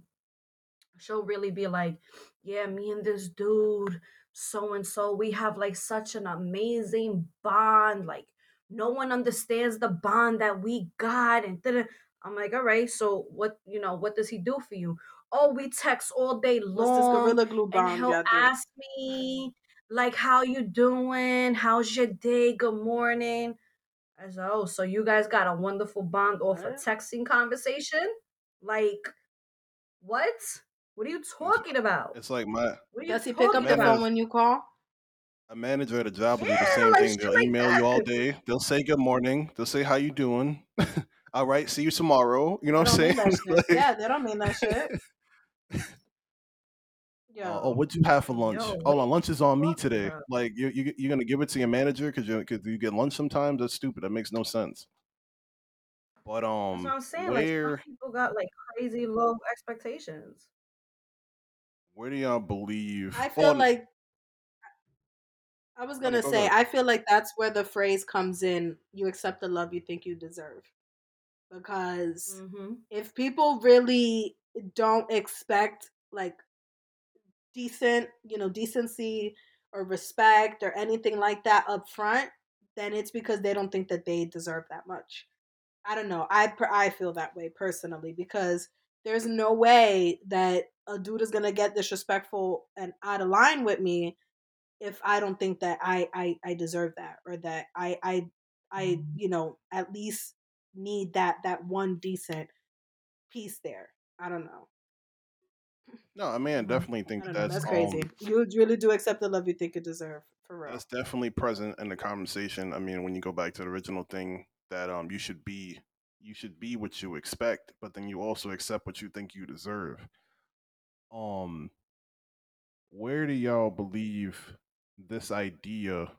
She'll really be like, Yeah, me and this dude, so and so, we have like such an amazing bond. Like, no one understands the bond that we got. And da-da." I'm like, All right, so what, you know, what does he do for you? Oh, we text all day what's this long. gorilla glue and he'll y'all ask me like how you doing how's your day good morning i said oh so you guys got a wonderful bond off a texting conversation like what what are you talking about It's like my what are you Does he pick up the phone when you call? a manager at a job will do the same like thing. They'll like email you all day. They'll say good morning. They'll say how you doing. all right, see you tomorrow. You know what I'm saying? that. Like, yeah, they don't mean that shit. Yo, uh, oh, what'd you have for lunch? Yo, oh, what no, lunch is on me today. about? Like you, you, you're gonna give it to your manager because you, cause you get lunch sometimes. That's stupid. That makes no sense. But um, what i'm saying like where some people got like crazy low expectations where do y'all believe? I feel like I was gonna go say. I feel like that's where the phrase comes in. You accept the love you think you deserve, because mm-hmm. if people really don't expect like decent, you know, decency or respect or anything like that up front, then it's because they don't think that they deserve that much. I don't know. I I feel that way personally because there's no way that a dude is gonna get disrespectful and out of line with me if I don't think that I I, I deserve that or that I I I you know at least need that that one decent piece there. I don't know. No, I mean I Mhm. definitely think that's That's crazy. um You really do accept the love you think you deserve, for real. that's definitely present in the conversation. I mean, when you go back to the original thing that um you should be you should be what you expect, but then you also accept what you think you deserve. Um where do y'all believe this idea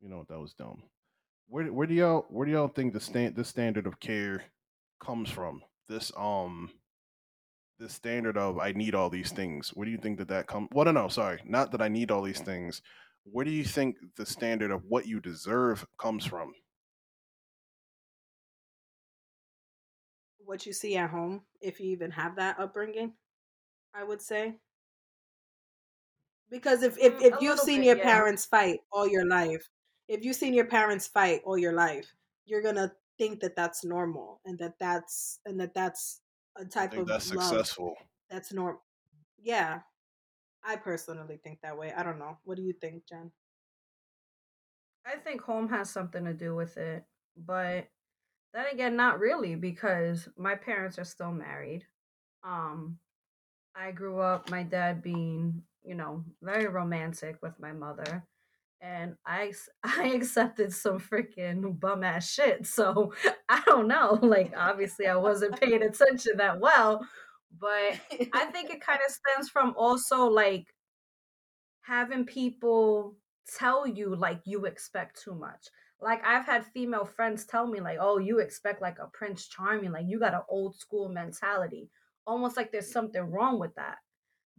you know what that was dumb. Where where do y'all where do y'all think the stand this standard of care comes from? This um this standard of I need all these things. Where do you think that that comes? Well, no, no, sorry, not that I need all these things. Where do you think the standard of what you deserve comes from? What you see at home, if you even have that upbringing, I would say. Because if if, Mm, if you've seen bit, your yeah. parents fight all your life, if you've seen your parents fight all your life, you're gonna think that that's normal and that that's and that that's a type think of that's love successful. that's normal. Yeah, I personally think that way. I don't know. What do you think, Jen? I think home has something to do with it, but then again, not really because my parents are still married. Um, I grew up my dad being, you know, very romantic with my mother, and I I accepted some freaking bum ass shit. So I don't know. Like obviously, I wasn't paying attention that well, but I think it kind of stems from also like having people tell you like you expect too much. Like I've had female friends tell me like, "Oh, you expect like a Prince Charming, like you got an old school mentality." Almost like there's something wrong with that.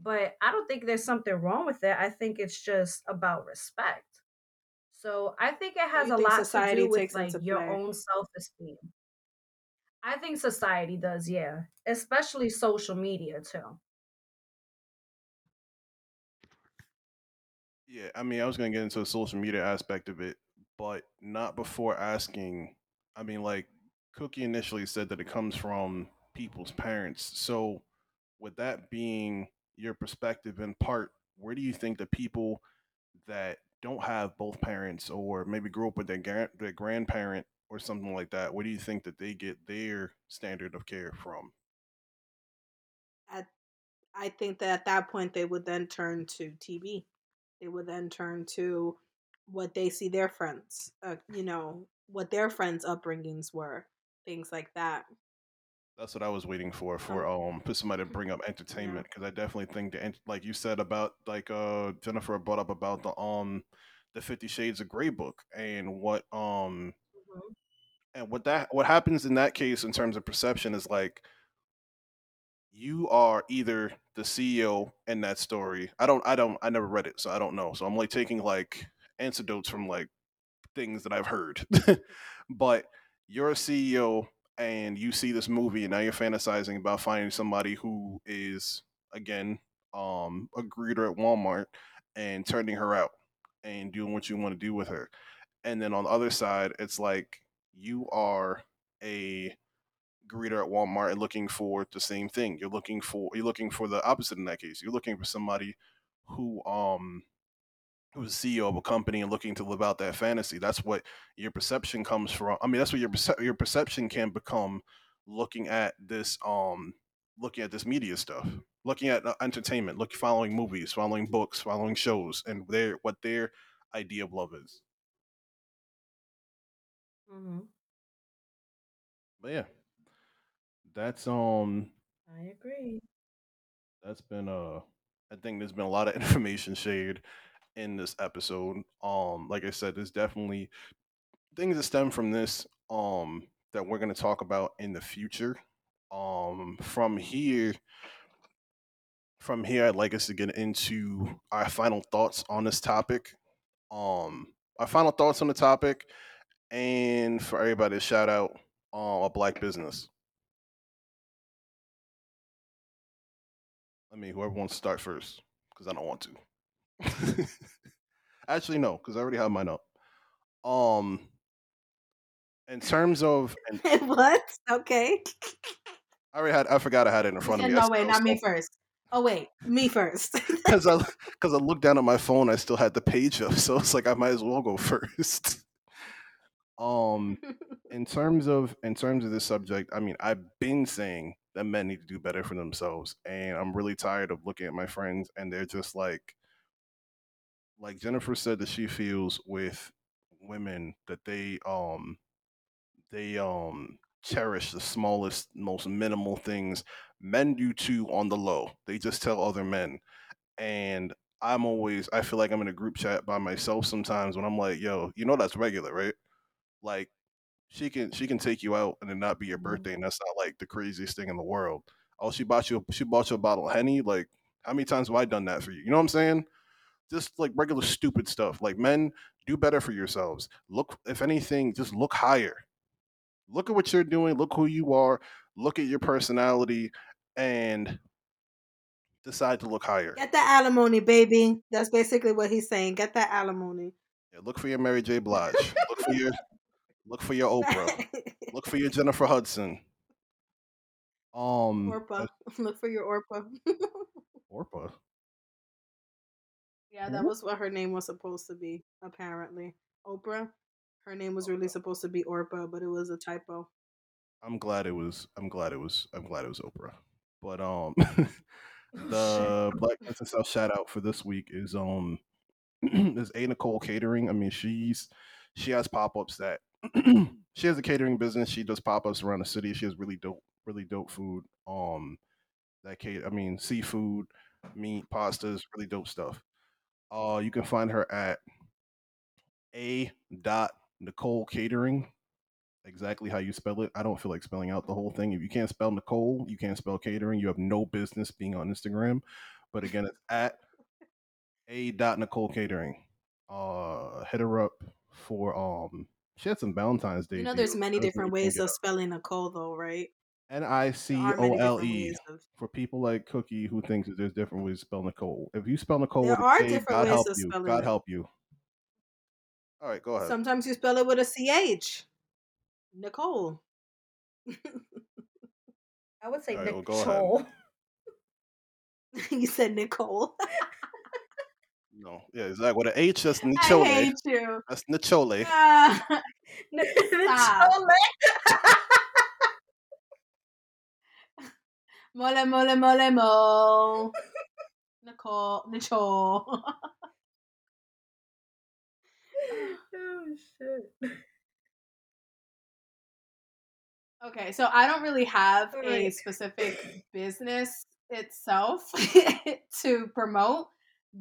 But I don't think there's something wrong with it. I think it's just about respect. So I think it has a think lot to do with like your play? own self-esteem. I think society does, yeah. Especially social media too. Yeah, I mean, I was gonna get into the social media aspect of it, but not before asking. I mean, like Cookie initially said that it comes from people's parents. So, with that being your perspective in part, where do you think the people that don't have both parents, or maybe grew up with their gran- their grandparent or something like that, where do you think that they get their standard of care from? At I think that at that point they would then turn to TV. They would then turn to what they see their friends, uh, you know, what their friends' upbringings were, things like that. That's what I was waiting for for Um, for somebody to bring up entertainment because I definitely think the like you said about like uh Jennifer brought up about the um the Fifty Shades of Grey book and what um Mhm. and what that what happens in that case in terms of perception is like you are either the CEO in that story. I don't I don't I never read it so I don't know so I'm like taking like anecdotes from like things that I've heard. but you're a CEO and you see this movie and now you're fantasizing about finding somebody who is again um a greeter at Walmart and turning her out and doing what you want to do with her. And then on the other side, it's like you are a greeter at Walmart and looking for the same thing. You're looking for you're looking for the opposite in that case. You're looking for somebody who um who's CEO of a company and looking to live out that fantasy. That's what your perception comes from. I mean, that's what your perce- your perception can become looking at this um looking at this media stuff, looking at uh, entertainment, look following movies, following books, following shows, and their what their idea of love is. Mhm. But yeah, that's um I agree. that's been uh I think there's been a lot of information shared in this episode. Um, like I said, there's definitely things that stem from this um that we're going to talk about in the future. Um from here from here i'd like us to get into our final thoughts on this topic. Um our final thoughts on the topic and for everybody shout out um, a black business. I mean whoever wants to start first because i don't want to actually no because i already have mine up um in terms of what? Okay. I already had. I forgot I had it in front of me. no, wait, not me first. Oh wait, me first. Because I because I looked down at my phone, I still had the page up, so it's like I might as well go first. Um, in terms of in terms of this subject, I mean, I've been saying that men need to do better for themselves, and I'm really tired of looking at my friends and they're just like, like Jennifer said that she feels with women that they um they um cherish the smallest, most minimal things. Men do too on the low. They just tell other men, and I'm always I feel like I'm in a group chat by myself sometimes when I'm like, yo, you know that's regular, right? Like she can she can take you out and it not be your Mhm. birthday, and that's not like the craziest thing in the world. Oh, she bought you she bought you a bottle of henny. Like, how many times have I done that for you? You know what I'm saying? Just like regular stupid stuff. Like men, do better for yourselves. Look, if anything, just look higher. Look at what you're doing. Look who you are. Look at your personality, and decide to look higher. Get that alimony, baby. That's basically what he's saying. Get that alimony. Yeah, look for your Mary J. Blige. look for your look for your Oprah. Look for your Jennifer Hudson. Um, Orpa. Look for your Orpa. Orpa. Yeah, that was what her name was supposed to be, apparently. Oprah. Her name was really supposed to be Orpa, but it was a typo. I'm glad it was. I'm glad it was. I'm glad it was Oprah. But um, the Black Princess House shout out for this week is um is A Nicole Catering. I mean, she's she has pop ups that she has a catering business. She does pop ups around the city. She has really dope, really dope food. Um, that cater. I mean, seafood, meat, pastas, really dope stuff. Uh, you can find her at a dot Nicole Catering. Exactly how you spell it. I don't feel like spelling out the whole thing. If you can't spell Nicole, you can't spell catering. You have no business being on Instagram. But again, it's at a dot Nicole Catering. Uh, hit her up for um. She had some Valentine's Day. You know, there's many different ways of spelling Nicole, though, right? N I C O L E. For people like Cookie who thinks that there's different ways to spell Nicole. If you spell Nicole There with a are different God ways help of you. spelling God it. help you. All right, go ahead. Sometimes you spell it with a ch. Nicole. I would say Nicole. well, Nick go ahead. Chol. you said Nicole. No, yeah, exactly. With an H, that's I Nichole. hate you. That's Nichole. Ah, Nick Stop. Chole. Mole, mole, mole, mo. Nicole. Nicole. oh shit. Okay, so I don't really have a specific business itself to promote,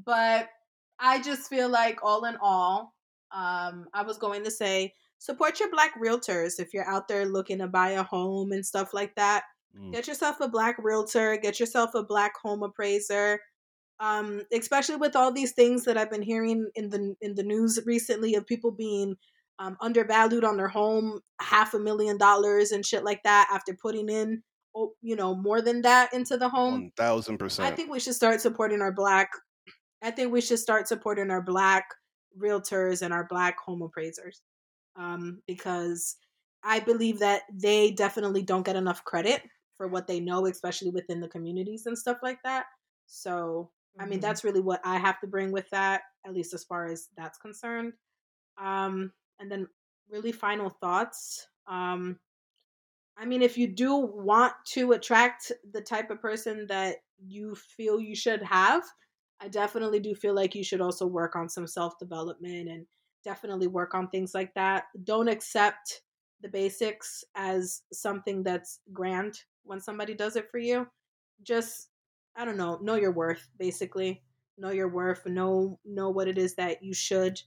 but I just feel like all in all, um, I was going to say support your black realtors if you're out there looking to buy a home and stuff like that. Mm. Get yourself a black realtor, get yourself a black home appraiser. Um, especially with all these things that I've been hearing in the in the news recently of people being um, undervalued on their home, half a million dollars and shit like that after putting in, oh, you know, more than that into the home. One thousand percent. I think we should start supporting our black. I think we should start supporting our black realtors and our black home appraisers, um, because I believe that they definitely don't get enough credit for what they know, especially within the communities and stuff like that. So, I mean, Mhm. that's really what I have to bring with that, at least as far as that's concerned. Um, and then, really, final thoughts. Um, I mean, if you do want to attract the type of person that you feel you should have, I definitely do feel like you should also work on some self development and definitely work on things like that. Don't accept the basics as something that's grand when somebody does it for you. Just, I don't know, know your worth, basically. Know your worth, know know what it is that you should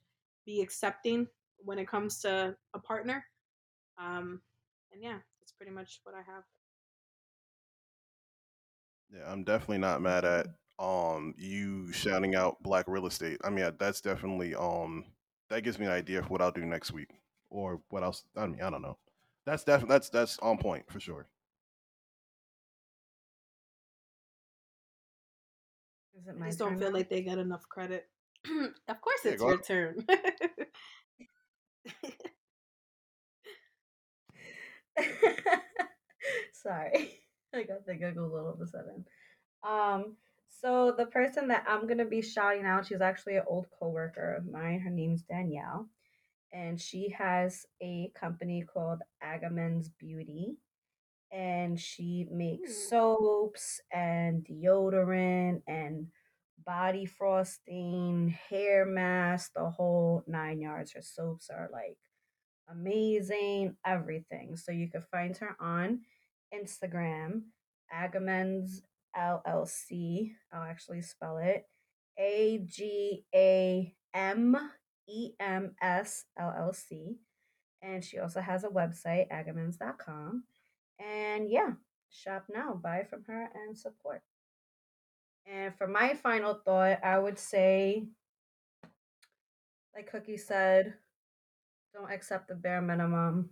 be accepting when it comes to a partner. Um, and yeah, that's pretty much what I have. Yeah, I'm definitely not mad at um you shouting out black real estate. I mean, that's definitely um that gives me an idea of what I'll do next week or what else. I mean, I don't know. That's definitely that's that's on point for sure. I just don't feel now? like they get enough credit. of course, Yeah, it's your ahead. turn. Sorry. I got the giggles all of a sudden. Um, so the person that I'm gonna be shouting out, she's actually an old coworker of mine. Her name's Danielle. and she has a company called Agamemn's Beauty. And she makes Ooh. soaps and deodorant and body frosting, hair mask, the whole nine yards. Her soaps are like amazing, everything. So you can find her on Instagram, Agamemn's LLC. I'll actually spell it A G A M E M S L L C. And she also has a website, agamemns.com. And yeah, shop now, buy from her, and support. And for my final thought, I would say, like Cookie said, don't accept the bare minimum.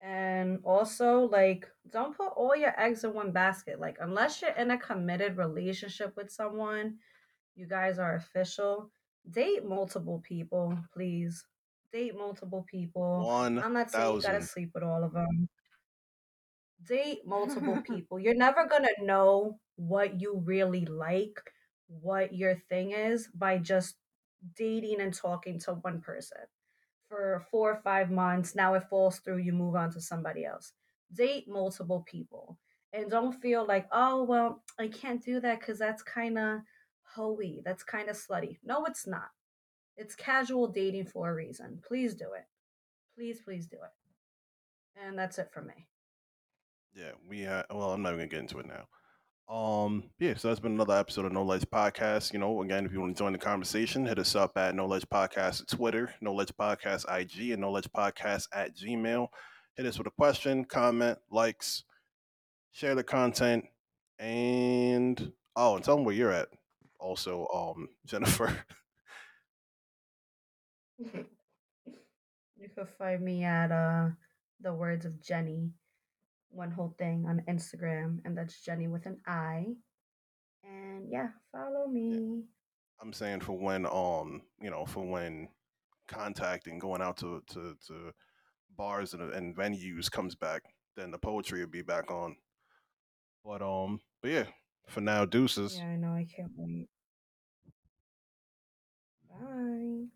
And also, like, don't put all your eggs in one basket. Like, unless you're in a committed relationship with someone, you guys are official. Date multiple people, please. Date multiple people. One I'm not saying you gotta sleep with all of them. Date multiple people. You're never gonna know what you really like, what your thing is, by just dating and talking to one person for four or five months. Now it falls through, you move on to somebody else. Date multiple people. And don't feel like, oh, well, I can't do that because that's kind of hoey. That's kind of slutty. No, it's not. It's casual dating for a reason. Please do it. Please, please do it. And that's it for me. Yeah, we uh, well, I'm not even gonna get into it now. Um, yeah, so that's been another episode of Noledge Podcast. You know, again, if you want to join the conversation, hit us up at Noledge Podcast Twitter, Noledge Podcast IG, and Noledge Podcast at Gmail. Hit us with a question, comment, likes, share the content, and oh, and tell them where you're at. Also, um, Jennifer. You can find me at uh the words of Jenni, one whole thing on Instagram, and that's Jenni with an I. And yeah, follow me. I'm saying for when um, you know, for when contacting, going out to to, to bars and, and venues comes back, then the poetry will be back on. But um, but yeah, for now, deuces. Yeah, I know. I can't wait. Bye.